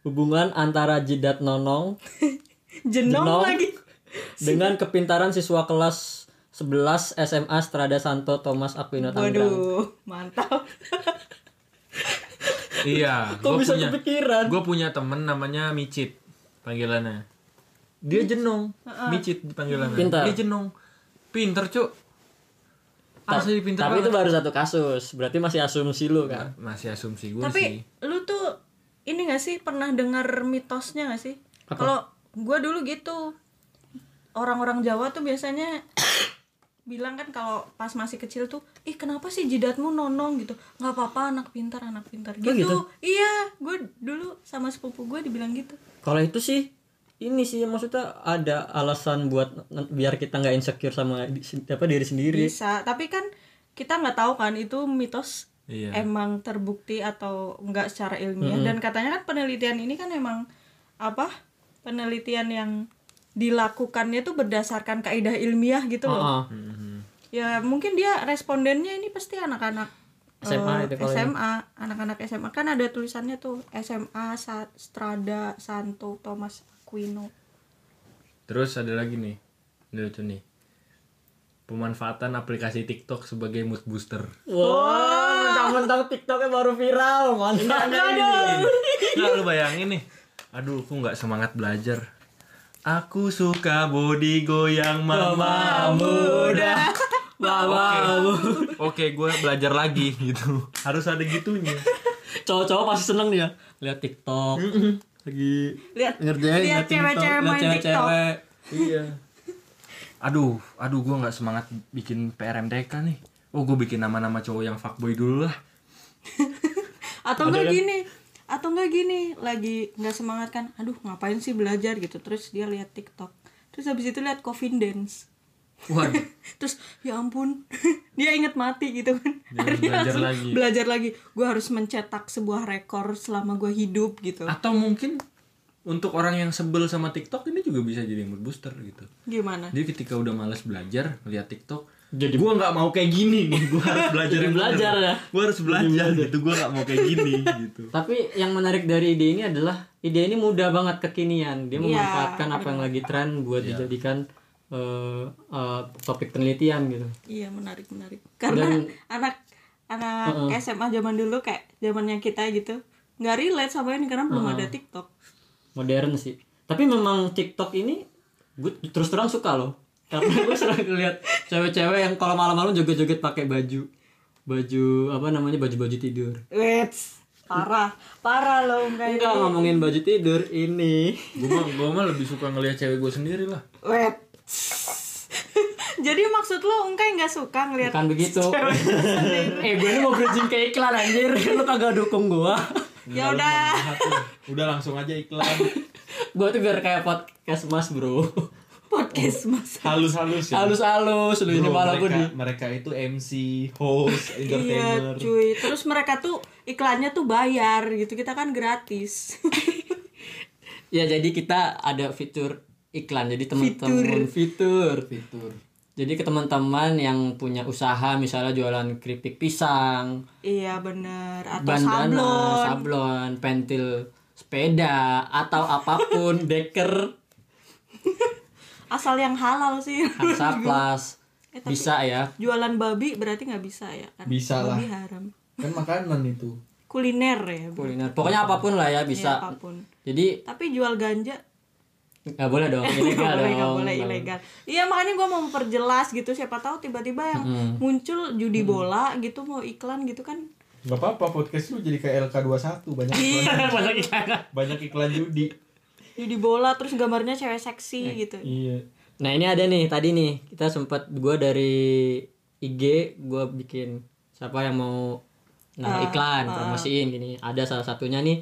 Hubungan antara jidat nonong jenong Jenong. lagi dengan kepintaran siswa kelas 11 SMA Strada Santo Thomas Aquino Tangerang waduh mantap iya, kok gua bisa punya kepikiran gue punya temen namanya Micit panggilannya. Dia jenong, Micit panggilannya. Pintar. Dia jenong. Pinter, Cuk. Asli pinter tapi itu banget. baru satu kasus berarti masih asumsi lu kan Masih asumsi gue sih. tapi lu tuh ini gak sih pernah dengar mitosnya gak sih kalau gue dulu gitu orang-orang Jawa tuh biasanya bilang kan kalau pas masih kecil tuh ih kenapa sih jidatmu nonong? gitu. Nggak apa-apa anak pintar anak pintar. Gitu, gitu? iya gue dulu sama sepupu gue dibilang gitu. Kalau itu sih ini sih maksudnya ada alasan buat biar kita nggak insecure sama apa diri sendiri. Bisa tapi kan kita nggak tahu kan itu mitos Iya. emang terbukti atau enggak secara ilmiah. Dan katanya kan penelitian ini kan emang apa penelitian yang dilakukannya tuh berdasarkan kaidah ilmiah gitu loh Heeh. Mhm. ya mungkin dia respondennya ini pasti anak-anak SMA itu kalau SMA anak-anak SMA kan ada tulisannya tuh SMA Sa- Strada Santo Thomas Aquino Terus ada lagi nih. Ini lucu nih. Pemanfaatan aplikasi TikTok sebagai mood booster. Wah, mentang-mentang TikToknya baru viral, mantap. Nggak lu bayangin nih. Aduh, aku nggak semangat belajar. Aku suka body goyang mama muda. Mama, Oke, gue belajar lagi gitu. Harus ada gitunya. cowok-cowok pasti seneng nih ya lihat TikTok. Lagi lihat ngerjain lihat cewek-cewek main TikTok cewek-cewek. iya. Aduh, aduh gue nggak semangat bikin PRMTK nih. Oh, gue bikin nama-nama cowok yang fuckboy dulu lah. atau enggak gini atau enggak gini lagi nggak semangat kan aduh ngapain sih belajar? gitu. Terus dia lihat TikTok. Terus habis itu lihat Coffin Dance. Waduh. terus ya ampun. Dia inget mati gitu kan. Dia Akhirnya belajar langsung lagi. belajar lagi. Gue harus mencetak sebuah rekor selama gue hidup gitu. Atau mungkin untuk orang yang sebel sama TikTok ini juga bisa jadi mood booster gitu. gimana? Jadi ketika udah males belajar lihat TikTok, Jadi- gua nggak mau kayak gini nih, gua harus belajar Jadi yang belajar bener. ya? Gua harus belajar gitu, gua nggak mau kayak gini gitu. Tapi yang menarik dari ide ini adalah ide ini mudah banget kekinian. Dia Iya, memanfaatkan apa yang lagi tren buat dijadikan eh, eh, topik penelitian gitu. iya menarik menarik karena Dan- anak anak SMA zaman dulu kayak zamannya kita gitu nggak relate sama ini karena belum ada TikTok Modern sih. Tapi memang TikTok ini gue terus terang suka loh. Karena gue sering lihat cewek-cewek yang kalau malam-malam joget-joget pakai baju baju apa namanya baju-baju tidur. Wets, parah, parah loh enggak Enggak ngomongin baju tidur ini. Gua mah, gua mah lebih suka ngelihat cewek gua sendiri lah. Wet. Jadi maksud lo Ungkai nggak suka ngeliat Bukan begitu. eh gue ini mau bridging ke iklan anjir. Lu kagak dukung gua. ya udah. Udah langsung aja iklan. gua tuh biar kayak podcast Mas, Bro. Podcast mas. Halus-halus ya. Halus-halus lu ini malah mereka, di mereka itu MC, host, Iya entertainer. cuy. Terus mereka tuh iklannya tuh bayar gitu. Kita kan gratis. Ya jadi kita ada fitur iklan. Jadi teman-teman fitur. fitur. Jadi ke teman-teman yang punya usaha misalnya jualan keripik pisang, iya bener. Atau bandana, sablon. sablon, pentil sepeda atau apa pun, deker, Asal yang halal sih. hansaplas. Eh, tapi- Bisa ya. Jualan babi berarti nggak bisa ya kan? Bisa lah. babi haram. Kan makanan itu. Kuliner ya. Kuliner. Pokoknya apa pun lah ya Iya, bisa. apa pun. Jadi Tapi jual ganja nggak boleh dong Nggak ilegal boleh, dong nggak boleh ilegal. Iya makanya gue mau memperjelas gitu. Siapa tahu tiba-tiba yang muncul judi bola gitu mau iklan gitu kan. Gak apa-apa podcast lu jadi kayak LK21 banyak iklan, Banyak iklan. banyak iklan judi. Judi bola terus gambarnya cewek seksi gitu. Iya. Nah ini ada nih tadi nih kita sempat gue dari IG gue bikin siapa yang mau nah, iklan promosiin gini ada salah satunya nih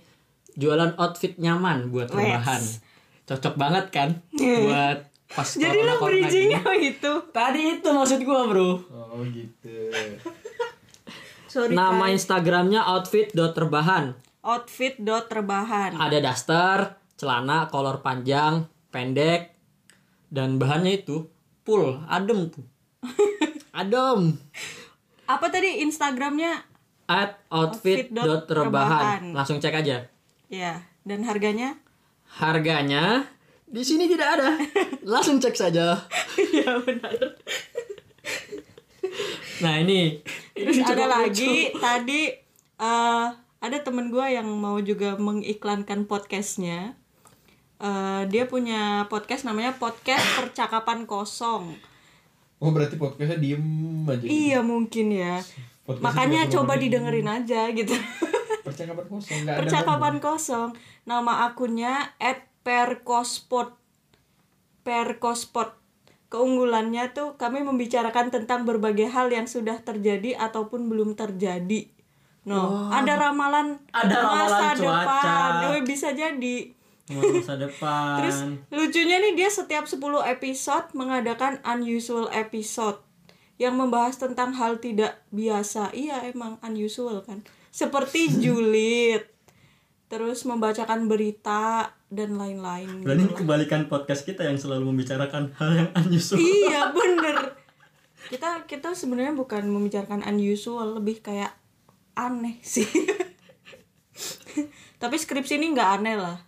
jualan outfit nyaman buat rebahan cocok banget kan buat pas Jadi lo bridgingnya gitu. tadi itu maksud gue bro Oh gitu. Sorry. nama instagramnya outfit.terbahan Outfit dot terbahan. ada daster celana kolor panjang pendek dan bahannya itu full adem tuh adem Apa tadi Instagramnya? at Outfit.terbahan. outfit.terbahan langsung cek aja Ya. Dan harganya? harganya di sini tidak ada langsung cek saja Iya benar. nah ini Terus ini ada lagi lucu. tadi eh ada temen gue yang mau juga mengiklankan podcastnya. Eh, dia punya podcast namanya podcast percakapan kosong. Oh berarti podcastnya diem aja. Iya mungkin ya. Podcast Makanya 30 coba didengerin aja gitu. Percakapan kosong ada. percakapan kosong. Nama akunnya @perkospot. Perkospot. Keunggulannya tuh kami membicarakan tentang berbagai hal yang sudah terjadi ataupun belum terjadi. No, ada ramalan Ada ramalan masa cuaca. depan. Oh, bisa jadi. Masa depan Terus lucunya nih dia setiap 10 episode mengadakan unusual episode yang membahas tentang hal tidak biasa. Iya emang unusual kan. Seperti julid. Terus membacakan berita dan lain-lain. berarti kebalikan podcast kita yang selalu membicarakan hal yang unusual iya bener. Kita kita sebenarnya bukan membicarakan unusual, lebih kayak aneh sih. Tapi skripsi ini nggak aneh lah.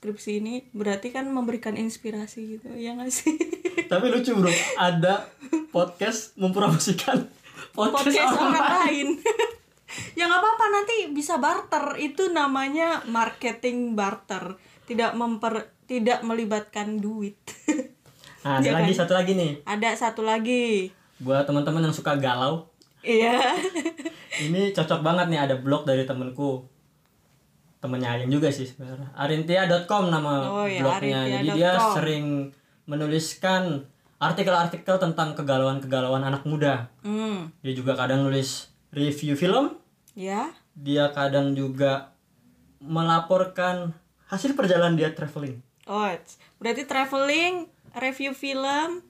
Skripsi ini berarti kan memberikan inspirasi gitu, ya nggak sih? tapi lucu bro. Ada podcast mempromosikan podcast, podcast orang orang lain. lain. Ya nggak apa-apa nanti bisa barter. Itu namanya marketing barter. Tidak memper tidak melibatkan duit. Nah, ada Iya lagi kan? satu lagi nih. Ada satu lagi. Buat teman-teman yang suka galau. Iya. Ini cocok banget nih ada blog dari temenku temennya Ayang juga sih sebenarnya. Arintia.com nama Oh ya, blognya. Jadi dia arintia.com. sering menuliskan artikel-artikel tentang kegalauan-kegalauan anak muda. Hmm. Dia juga kadang nulis review film. Ya dia kadang juga melaporkan hasil perjalanan dia traveling. Oh berarti traveling review film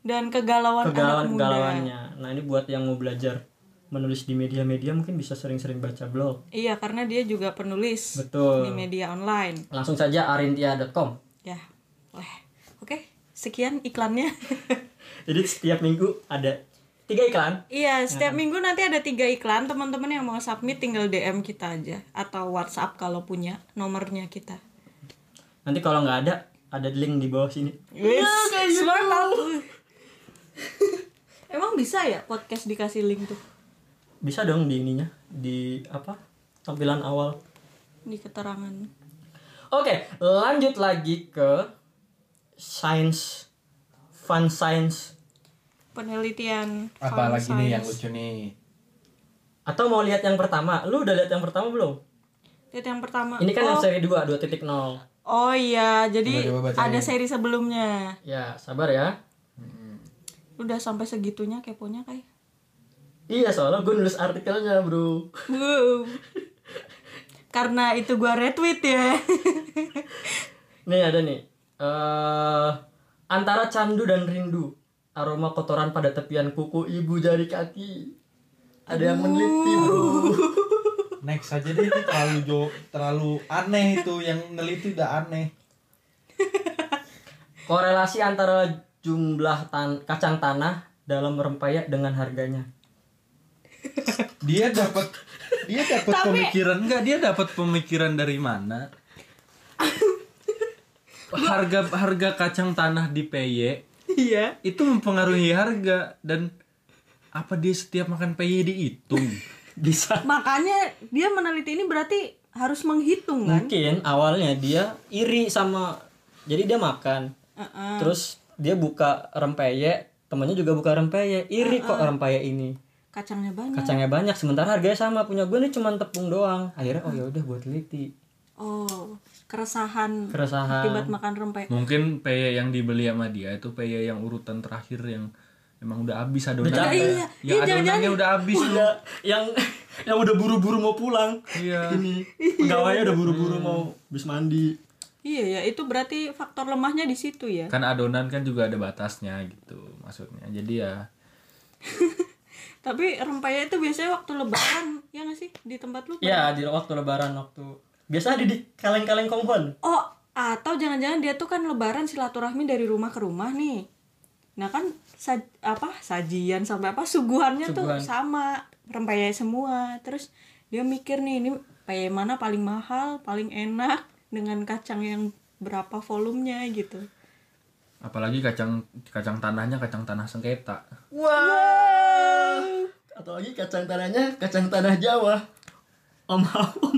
dan kegalauan, anak muda. Kegalauan-kegalauannya. Nah ini buat yang mau belajar menulis di media-media mungkin bisa sering-sering baca blog iya karena dia juga penulis betul di media online langsung saja arintia.com ya wah oke sekian iklannya Jadi setiap minggu ada tiga iklan. Iya, setiap minggu nanti ada tiga iklan. Teman-teman yang mau submit tinggal DM kita aja atau WhatsApp kalau punya nomornya kita. Nanti kalau nggak ada, ada link di bawah sini. Yes, smart banget. Emang bisa ya podcast dikasih link tuh Bisa dong di ininya, di apa? Tampilan awal. di keterangan? Oke, lanjut lagi ke science, fun science. Penelitian Apa lagi nih yang science. lucu nih? Atau mau lihat yang pertama? Lu udah lihat yang pertama belum? Lihat yang pertama. Ini kan yang oh, seri 2, 2.0. oh iya, jadi Coba, coba bacain. ada seri sebelumnya. Ya, sabar ya. Udah sampai segitunya keponya kayak. Iya, soalnya gue nulis artikelnya, bro. Wow. Karena itu gua retweet ya. Nih ada nih. eh antara candu dan rindu. Aroma kotoran pada tepian kuku ibu jari kaki. Ada yang meneliti, bro. Next aja deh itu terlalu jo terlalu aneh itu yang neliti udah aneh. Korelasi antara jumlah tan kacang tanah dalam rempeyek dengan harganya. Dia dapat dia dapat Tapi- pemikiran enggak dia dapat pemikiran dari mana? harga harga kacang tanah di PY Iya. itu mempengaruhi harga dan apa dia setiap makan PY dihitung? Bisa. Makanya dia meneliti ini berarti harus menghitung kan? Mungkin awalnya dia iri sama jadi dia makan Heeh. terus dia buka rempeyek temannya juga buka rempeyek iri kok rempeyek ini kacangnya banyak. Kacangnya banyak sementara harganya sama punya gue nih cuma tepung doang. Akhirnya oh ya udah buat teliti. Oh keresahan keresahan. akibat makan rempeyek Mungkin peye yang dibeli sama dia itu peye yang urutan terakhir yang emang udah habis adonannya. capek. Iya, Ya iya, jangan-jangan- adonannya udah habis udah yang yang udah buru-buru mau pulang. Iya. ini pegawainya udah buru-buru mau habis mandi. Iya ya itu berarti faktor lemahnya di situ ya. Kan adonan kan juga ada batasnya gitu maksudnya. Jadi ya tapi rempeyek itu biasanya waktu lebaran ya nggak sih di tempat lu ya di waktu lebaran waktu biasa di, di kaleng-kaleng konghon oh atau jangan-jangan dia tuh kan lebaran silaturahmi dari rumah ke rumah nih nah kan sa- apa sajian sampai apa suguhannya tuh Suguhan. sama rempeyek semua terus dia mikir nih ini peyek mana paling mahal paling enak dengan kacang yang berapa volumenya gitu apalagi kacang kacang tanahnya kacang tanah sengketa. Wah. Atau lagi kacang tanahnya kacang tanah Jawa. Om Hao, Om.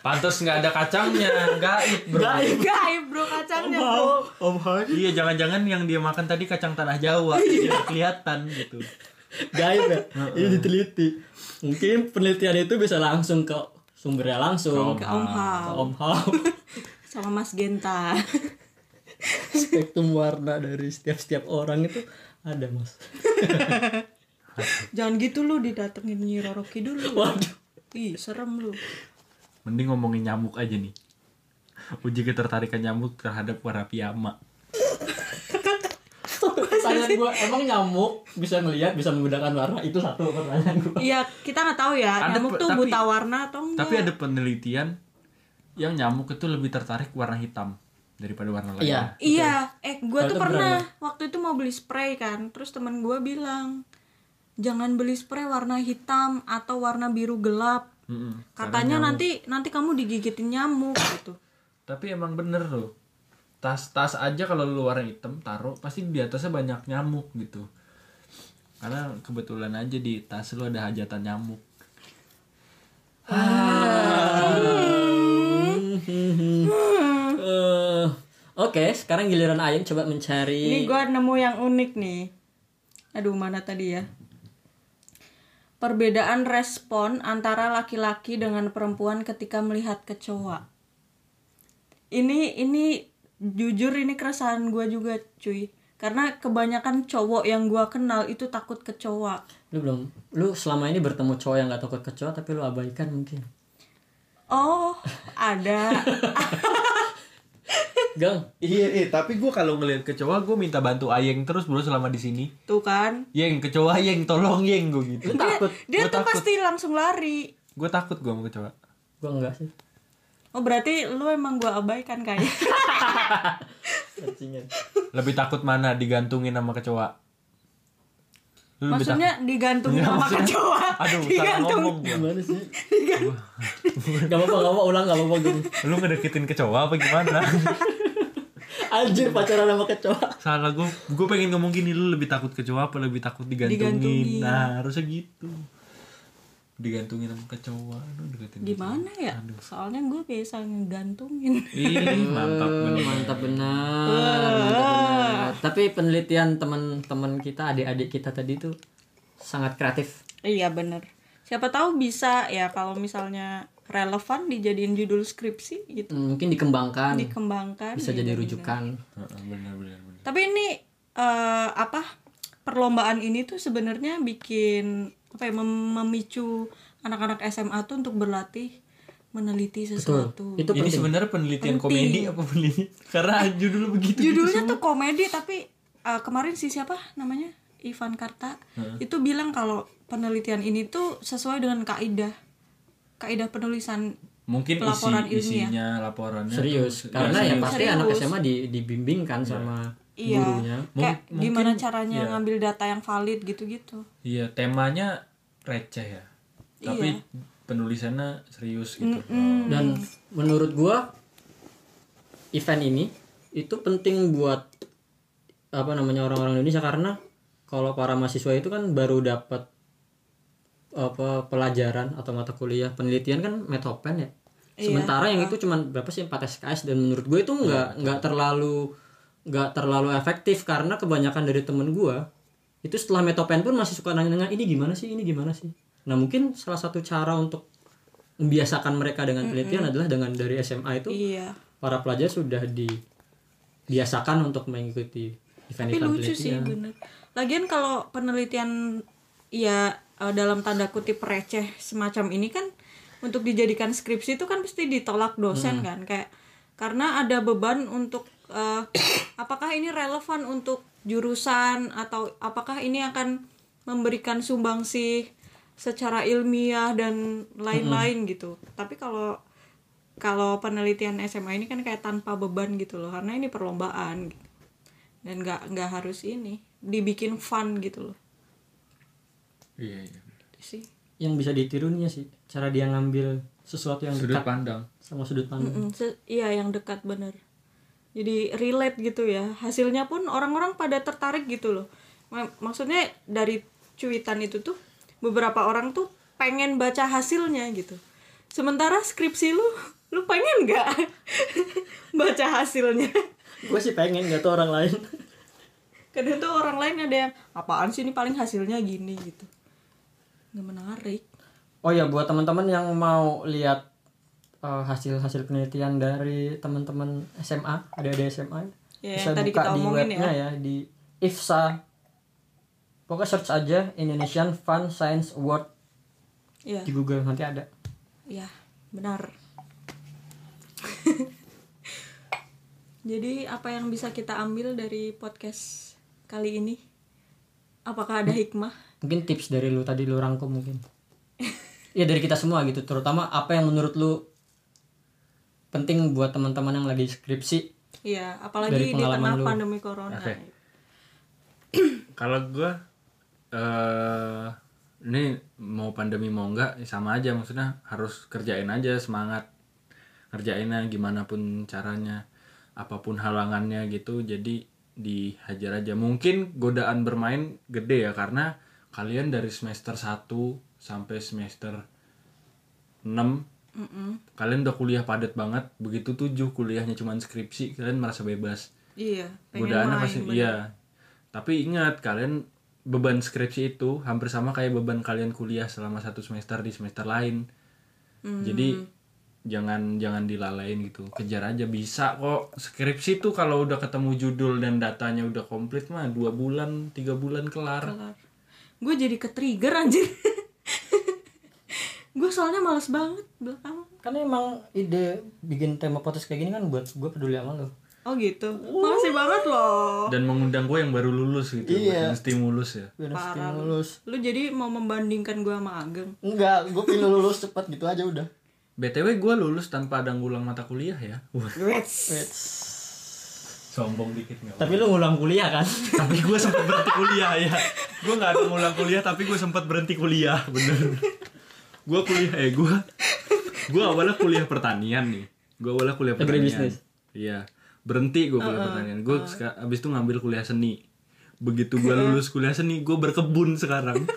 Pantes nggak ada kacangnya, gaib bro. Gaib. gaib bro kacangnya Om bro Om Hao. Iya jangan-jangan yang dia makan tadi kacang tanah Jawa, jadi kelihatan gitu. Gaib ya. Ini diteliti. Mungkin penelitian itu bisa langsung ke sumbernya langsung. ke Om Ke Hao Om Hao. sama Mas Genta Spektrum warna dari setiap-setiap orang itu ada, Mas. jangan gitu lu didatengin Nyi Roro Kidul lu. Waduh. ih serem lu Mending ngomongin nyamuk aja nih. Uji ketertarikan nyamuk terhadap warna piyama. Pertanyaan gua, emang nyamuk bisa ngelihat, bisa menggunakan warna? Itu satu pertanyaan gua. Iya, kita nggak tahu ya Ada nyamuk tuh tapi- buta warna atau enggak. Tapi ada penelitian yang nyamuk itu lebih tertarik warna hitam daripada warna lain. Iya. Iya, eh gue tuh pernah waktu itu mau beli spray kan, terus teman gue bilang jangan beli spray warna hitam atau warna biru gelap. Mm-mm. Katanya nanti nanti kamu digigitin nyamuk gitu. Tapi emang bener loh. Tas-tas aja kalau lu warna hitam taruh pasti di atasnya banyak nyamuk gitu. Karena kebetulan aja di tas lu ada hajatan nyamuk. Eh, Oke, sekarang giliran Ayun coba mencari Ini gue nemu yang unik nih. Aduh mana tadi ya? Perbedaan respon antara laki-laki dengan perempuan ketika melihat kecoa. Ini ini jujur ini keresahan gue juga cuy. Karena kebanyakan cowok yang gue kenal itu takut kecoa. lu belum lu selama ini bertemu cowok yang gak takut kecoa tapi lu abaikan mungkin Oh ada. gang Iya, iya, tapi gua kalau ngeliat kecoa gua minta bantu Ayeng terus bro selama di sini. Tuh kan. Yeng, kecoa Yeng, tolong Yeng gua gitu. lu takut Dia Gua tuh takut. pasti langsung lari. Gua takut gua sama kecoa. gua enggak sih Oh berarti lu emang gue abaikan kayak. Cacingan. Lebih takut mana digantungin sama kecoa? Lu lebih Maksudnya digantungin Nggak, sama maksudnya- kecoa. Aduh, salah Digantung. ngomong gimana sih gak apa-apa gak apa ulang gak apa-apa gini Lu ngedeketin kecoa apa gimana? anjir pacaran sama kecoa Salah gue, gue pengen ngomong gini lu lebih takut kecoa apa lebih takut digantungin? Digantungin. Nah harusnya gitu. Digantungin sama kecoa, lu deketin. Gimana ya? Soalnya gue biasa ngegantungin. Ih mantap bener. mantap benar mantap benar tapi penelitian teman-teman kita adik-adik kita tadi tuh sangat kreatif iya bener. Siapa tahu bisa ya kalau misalnya relevan dijadiin judul skripsi gitu. Hmm, mungkin dikembangkan Dikembangkan. bisa iya, jadi rujukan Heeh, Bener bener bener. Tapi ini eh, apa? Perlombaan ini tuh sebenarnya bikin apa ya mem- memicu anak-anak SMA tuh untuk berlatih meneliti sesuatu. itu Ini penting sebenarnya penelitian komedi apa penelitian? Karena judul begitu. Judulnya tuh komedi tapi eh, kemarin si siapa namanya Ivan Karta itu bilang kalau penelitian ini tuh sesuai dengan kaidah kaidah penulisan Mungkin isi Pelaporan ilmiah. isinya laporannya serius tuh- karena ya serius. pasti anak Serius. SMA di, dibimbingkan sama iya gurunya. kayak Mung- gimana mungkin- caranya iya. ngambil data yang valid gitu-gitu. Iya temanya receh ya. Tapi Iya. penulisannya serius gitu. dan menurut gua event ini itu penting buat apa namanya orang-orang Indonesia. Karena kalau para mahasiswa itu kan baru dapat apa pelajaran atau mata kuliah. Penelitian kan metopen ya. Sementara yang itu cuman berapa sih? 4 SKS dan menurut gue itu nggak nggak terlalu nggak terlalu efektif karena kebanyakan dari temen gue itu setelah metopen pun masih suka nanya-nanya ini gimana sih? Ini gimana sih? Nah mungkin salah satu cara untuk membiasakan mereka dengan penelitian adalah dengan dari SMA itu iya. para pelajar sudah dibiasakan untuk mengikuti tapi event-event lucu sih bener. Lagian kalau penelitian ya eh, dalam tanda kutip receh semacam ini kan untuk dijadikan skripsi itu kan pasti ditolak dosen kan? Kayak karena ada beban untuk eh, apakah ini relevan untuk jurusan atau apakah ini akan memberikan sumbangsi secara ilmiah dan lain-lain gitu? Tapi kalau kalau penelitian SMA ini kan kayak tanpa beban gitu loh karena ini perlombaan gitu. dan nggak nggak harus ini dibikin fun gitu loh. Iya iya. Itu sih. Yang bisa ditirunya sih cara dia ngambil sesuatu yang sudut dekat pandang. sama sudut pandang. Mm, se- iya yang dekat bener jadi relate gitu ya. Hasilnya pun orang-orang pada tertarik gitu loh. Ma- maksudnya dari cuitan itu tuh beberapa orang tuh pengen baca hasilnya gitu. Sementara skripsi lu lu pengen nggak baca hasilnya? Gue sih pengen nggak tuh orang lain. Kadang tuh orang lain ada yang apaan sih ini paling hasilnya gini? gitu. Nggak menarik. Oh ya buat teman-teman yang mau lihat eh, hasil-hasil penelitian dari teman-teman SMA ada ada SMA Ya, bisa tadi buka kita di omongin webnya ya. di IFSA. Pokoknya search aja Indonesian Fun Science Award. Ya di Google nanti ada. Ya benar. Jadi apa yang bisa kita ambil dari podcast kali ini? Apakah ada hikmah? mungkin tips dari lu tadi lu rangkum mungkin. Ya dari kita semua gitu terutama apa yang menurut lu penting buat teman-teman yang lagi skripsi Iya, Dari apalagi di tengah lu. pandemi corona. Oke. kalau gue eh ini mau pandemi mau enggak ya sama aja maksudnya harus kerjain aja semangat kerjainnya gimana pun caranya apa pun halangannya gitu jadi dihajar aja mungkin godaan bermain gede ya karena kalian dari semester 1 sampai semester 6 kalian udah kuliah padat banget begitu tujuh kuliahnya cuma skripsi kalian merasa bebas Iya, main. pasti bener. iya tapi ingat kalian beban skripsi itu hampir sama kayak beban kalian kuliah selama satu semester di semester lain Hmm. jadi jangan jangan dilalain gitu kejar aja bisa kok skripsi tuh kalau udah ketemu judul dan datanya udah komplit mah dua bulan tiga bulan kelar Kelar. Gue jadi ke trigger anjir. gue soalnya males banget belakangan. karena emang ide bikin tema podcast kayak gini kan buat gue peduli sama lo Oh gitu. Makasih banget loh. dan mengundang gue yang baru lulus gitu Iya. buat stimulus ya biar Parah lu. lulus Lu jadi mau membandingkan gue sama Ageng. enggak gue pilih lulus cepet gitu aja udah btw gue lulus tanpa ada ngulang mata kuliah ya Wah, sombong dikit nggak tapi lu ngulang kuliah kan tapi gue sempat berhenti kuliah ya gue nggak ada ngulang kuliah tapi gue sempat berhenti kuliah bener gue kuliah eh gue gue awalnya kuliah pertanian nih gue awalnya kuliah pertanian Agribisnis. iya berhenti gue kuliah pertanian gue abis itu ngambil kuliah seni begitu gue lulus kuliah seni gue berkebun sekarang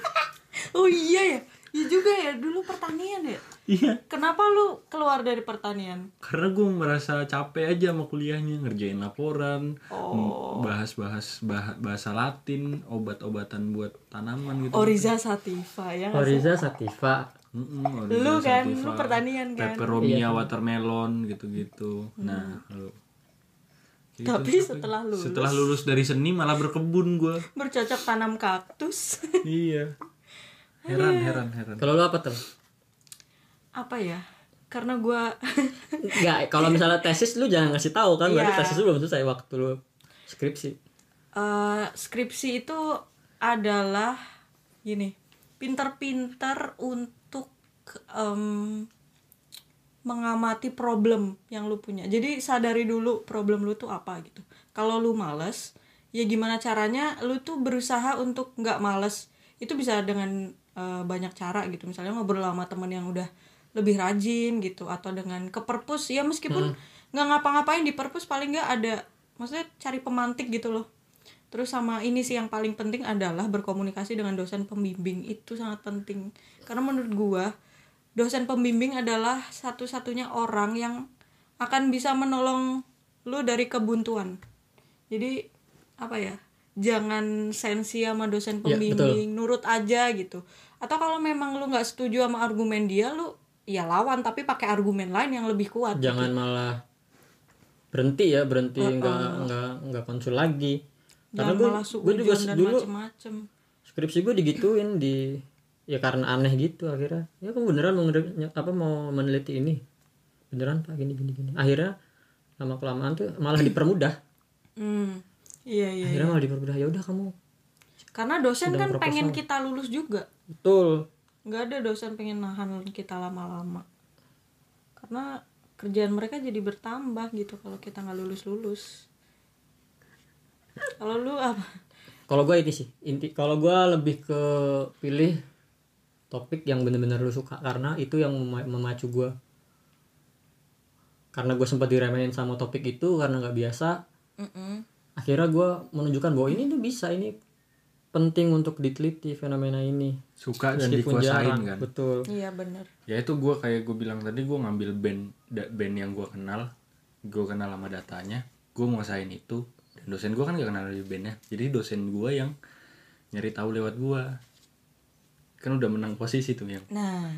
Oh iya ya. Iya juga ya. Dulu pertanian ya. iya Kenapa lu keluar dari pertanian? karena gue merasa capek aja sama kuliahnya ngerjain laporan bahas-bahas bah- bahasa Latin obat-obatan buat tanaman gitu Oriza Sativa ya. Oriza Sativa Mm-mm, Lu Oriza kan, sativa, lu pertanian kan? Peperomia watermelon gitu-gitu. Nah, lu Gitu, Tapi setelah lulus. setelah lulus dari seni malah berkebun gua. Bercocok tanam kaktus. iya. Heran, heran, heran. kalau lu apa tuh Apa ya? Karena gue enggak kalau misalnya tesis lu jangan ngasih tahu kan berarti Iya. tesis lu belum selesai waktu lu skripsi eh, skripsi itu adalah gini, pinter-pinter untuk em, mengamati problem yang lu punya. Jadi sadari dulu problem lu tuh apa gitu. Kalau lu males, ya gimana caranya lu tuh berusaha untuk nggak males. Itu bisa dengan eh, banyak cara gitu. Misalnya ngobrol sama temen yang udah lebih rajin gitu atau dengan ke perpus ya meskipun nggak ngapa-ngapain di perpus paling nggak ada maksudnya cari pemantik gitu loh terus sama ini sih yang paling penting adalah berkomunikasi dengan dosen pembimbing itu sangat penting karena menurut gua dosen pembimbing adalah satu-satunya orang yang akan bisa menolong lu dari kebuntuan. Jadi apa ya jangan sensi sama dosen Ya, pembimbing nurut aja gitu. Atau kalau memang lu nggak setuju sama argumen dia lu ya lawan tapi pakai argumen lain yang lebih kuat jangan malah berhenti ya berhenti nggak nggak nggak konsul lagi. Karena gue gue juga dulu macem-macem. skripsi gue digituin di ya karena aneh gitu akhirnya. Ya kamu beneran mau apa mau meneliti ini. Beneran pak gini gini gini. Akhirnya lama kelamaan tuh malah dipermudah. Hmm. Iya iya akhirnya malah dipermudah. Ya udah kamu karena dosen kan proposal. pengen kita lulus juga. Betul. Nggak ada dosen pengen nahan kita lama-lama. Karena kerjaan mereka jadi bertambah gitu kalau kita nggak lulus lulus kalau lu apa? Kalau gue ini sih inti kalau gue lebih ke pilih topik yang bener-bener lu suka karena itu yang mema- memacu gue karena gue sempat diremehin sama topik itu karena nggak biasa Mm-mm. akhirnya gue menunjukkan bahwa ini tuh bisa ini penting untuk diteliti fenomena ini. Suka dan dikuasain jarang kan? iya betul bener. Ya itu gue kayak gue bilang tadi gue ngambil band band yang gue kenal gue kenal sama datanya gue nguasain itu dan dosen gue kan gak kenal dari bandnya. Jadi dosen gue yang nyari tahu lewat gue kan udah menang posisi tuh yang. Nah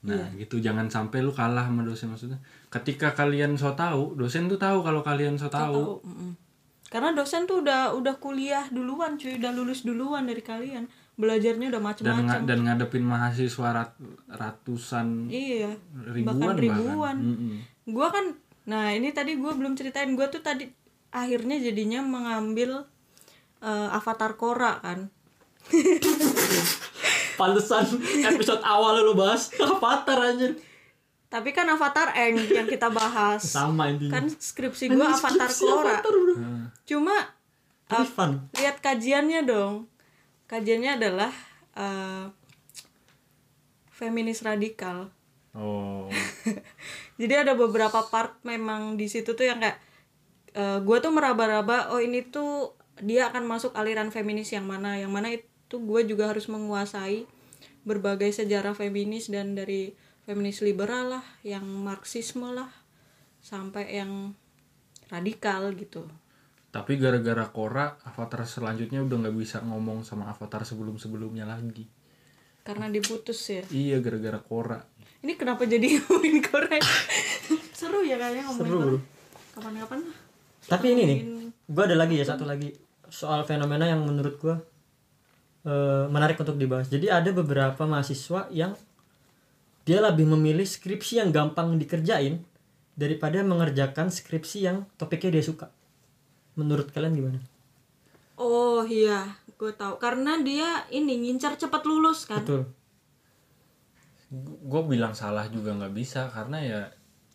nah gitu. Jangan sampai lu kalah sama dosen maksudnya. Ketika kalian so tahu dosen tuh tahu kalau kalian so tahu tahu mm-mm. karena dosen tuh udah udah kuliah duluan cuy. Udah lulus duluan dari kalian. Belajarnya udah dan macem-macem. nga- dan ngadepin mahasiswa rat- ratusan iya ribuan bahkan. ribuan. Bahkan. Mm-mm. gua kan nah ini tadi gua belum ceritain. Gua tuh tadi akhirnya jadinya mengambil eh, avatar Korra kan pantesan episode awal lu bahas avatar anjir. Tapi kan avatar Eng yang kita bahas. Sama intinya. Kan skripsi gua avatar Korra cuma Tapi fun. lihat kajiannya dong. Kajiannya adalah eh, feminis radikal. Oh. Jadi ada beberapa part memang di situ tuh yang kayak gue tuh meraba-raba oh ini tuh dia akan masuk aliran feminis yang mana yang mana itu gue juga harus menguasai berbagai sejarah feminis dan dari feminis liberal lah yang marxisme lah sampai yang radikal gitu Tapi gara-gara Korra, avatar selanjutnya udah nggak bisa ngomong sama avatar sebelum-sebelumnya lagi. karena diputus ya Iya, gara-gara Korra. ini kenapa jadi ngomongin Korea seru ya kayaknya ngomongin Seru. Kapan-kapan lah tapi ini nih gue ada lagi ya satu lagi soal fenomena yang menurut gue eh, menarik untuk dibahas jadi ada beberapa mahasiswa yang dia lebih memilih skripsi yang gampang dikerjain daripada mengerjakan skripsi yang topiknya dia suka menurut kalian gimana Oh iya, gue tahu karena dia ini ngincar cepat lulus kan. betul Gue bilang salah juga nggak bisa karena ya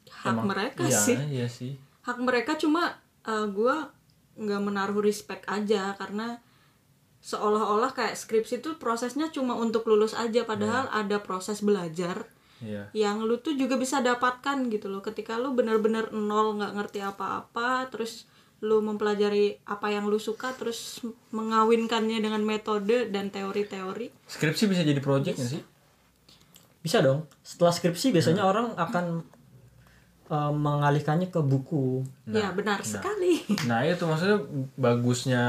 Hak mereka iya, sih. Iya sih. Hak mereka cuma eh, gue nggak menaruh respect aja karena seolah-olah kayak skripsi itu prosesnya cuma untuk lulus aja padahal ada proses belajar Iya. yang lu tuh juga bisa dapatkan gitu loh. Ketika lu bener-bener nol nggak ngerti apa-apa terus lu mempelajari apa yang lu suka terus mengawinkannya dengan metode dan teori-teori. Skripsi bisa jadi project nggak sih? bisa dong. Setelah skripsi biasanya orang akan eh, mengalihkannya ke buku. Ya benar sekali. Nah itu maksudnya bagusnya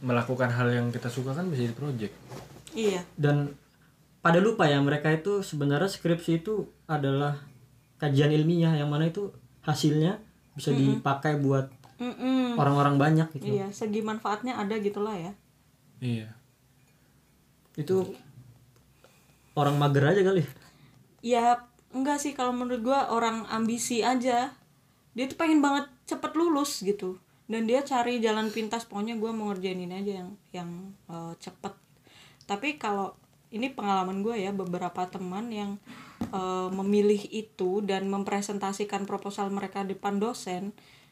melakukan hal yang kita suka kan bisa jadi project. iya dan pada lupa ya mereka itu sebenarnya skripsi itu adalah kajian ilmiah yang mana itu hasilnya bisa dipakai buat orang-orang banyak gitu Iya, segi manfaatnya ada gitulah ya. Iya. itu orang mager aja kali Ya, enggak sih kalau menurut gua orang ambisi aja. Dia tuh pengen banget cepet lulus gitu. Dan dia cari jalan pintas pokoknya gua mau ngerjain ini aja yang yang eh, cepet. Tapi kalau ini pengalaman gue ya beberapa teman yang eh, memilih itu dan mempresentasikan proposal mereka depan dosen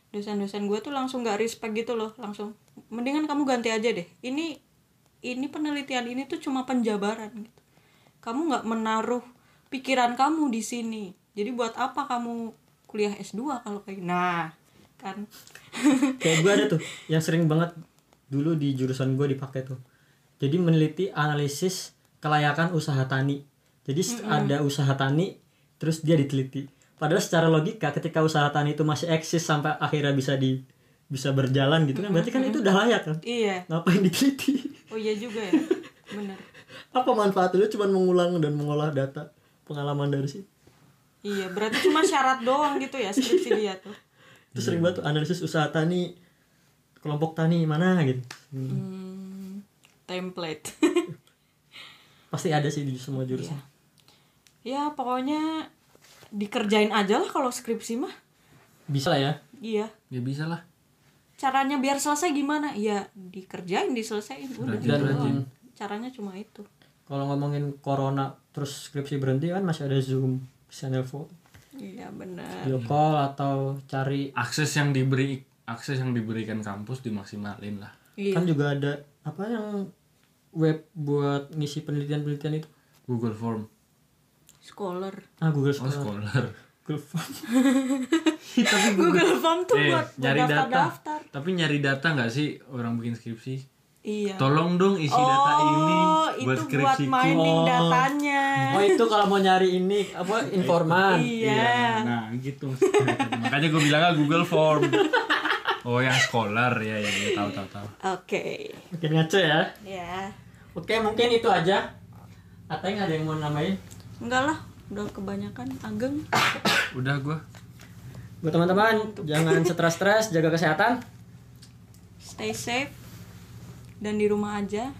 dosen-dosen gue tuh langsung gak respect gitu loh langsung mendingan kamu ganti aja deh. Ini ini penelitian ini tuh cuma penjabaran gitu. Kamu nggak menaruh pikiran kamu di sini. Jadi buat apa kamu kuliah S2 kalau kayak nah kan. Kayak gue ada tuh yang sering banget dulu di jurusan gue dipakai tuh. Jadi meneliti analisis kelayakan usaha tani. Jadi s- ada usaha tani terus dia diteliti. Padahal secara logika ketika usaha tani itu masih eksis sampai akhirnya bisa di bisa berjalan gitu kan berarti kan itu udah layak kan? Iya. Ngapain diteliti? Oh iya juga ya bener. Apa manfaatnya cuma mengulang dan mengolah data? Pengalaman dari situ? Iya berarti cuma syarat doang gitu ya skripsi dia tuh itu sering banget tuh analisis usaha tani kelompok tani mana gitu. Hmm, template. Pasti ada sih di semua jurusan. Ya pokoknya dikerjain aja lah kalau skripsi mah. Bisa lah ya. Iya. Ya bisa lah. Caranya biar selesai gimana? Ya dikerjain diselesain udah Rajin, gitu rajin. caranya cuma itu. Kalau ngomongin corona terus skripsi berhenti kan masih ada zoom bisa nelfon iya benar. Video call atau cari akses yang diberi akses yang diberikan kampus dimaksimalin lah. Iya. Kan juga ada apa yang web buat ngisi penelitian-penelitian itu? Google Form. Scholar. Ah Google oh Scholar. scholar. Google Form. Google Form tuh eh buat buat nyari data. tapi nyari data nggak sih orang bikin skripsi iya. Tolong dong isi data ini oh buat itu buat mining datanya. Oh itu kalau mau nyari ini apa informan. Iya. Nah gitu. Makanya gue bilangnya Google Form. Oh yang scholar ya ya, ya tahu tahu tahu. Oke. Makin ngaco ya. Ya oke mungkin itu aja. Ateng ada yang mau nambahin? Enggak lah udah kebanyakan ageng. Udah gue buat teman-teman jangan stres-stres jaga kesehatan. Stay safe dan di rumah aja.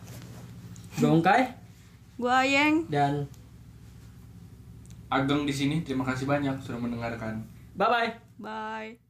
Gue Ungkai. Gua Ayeng. Dan Ageng di sini terima kasih banyak sudah mendengarkan. Bye bye bye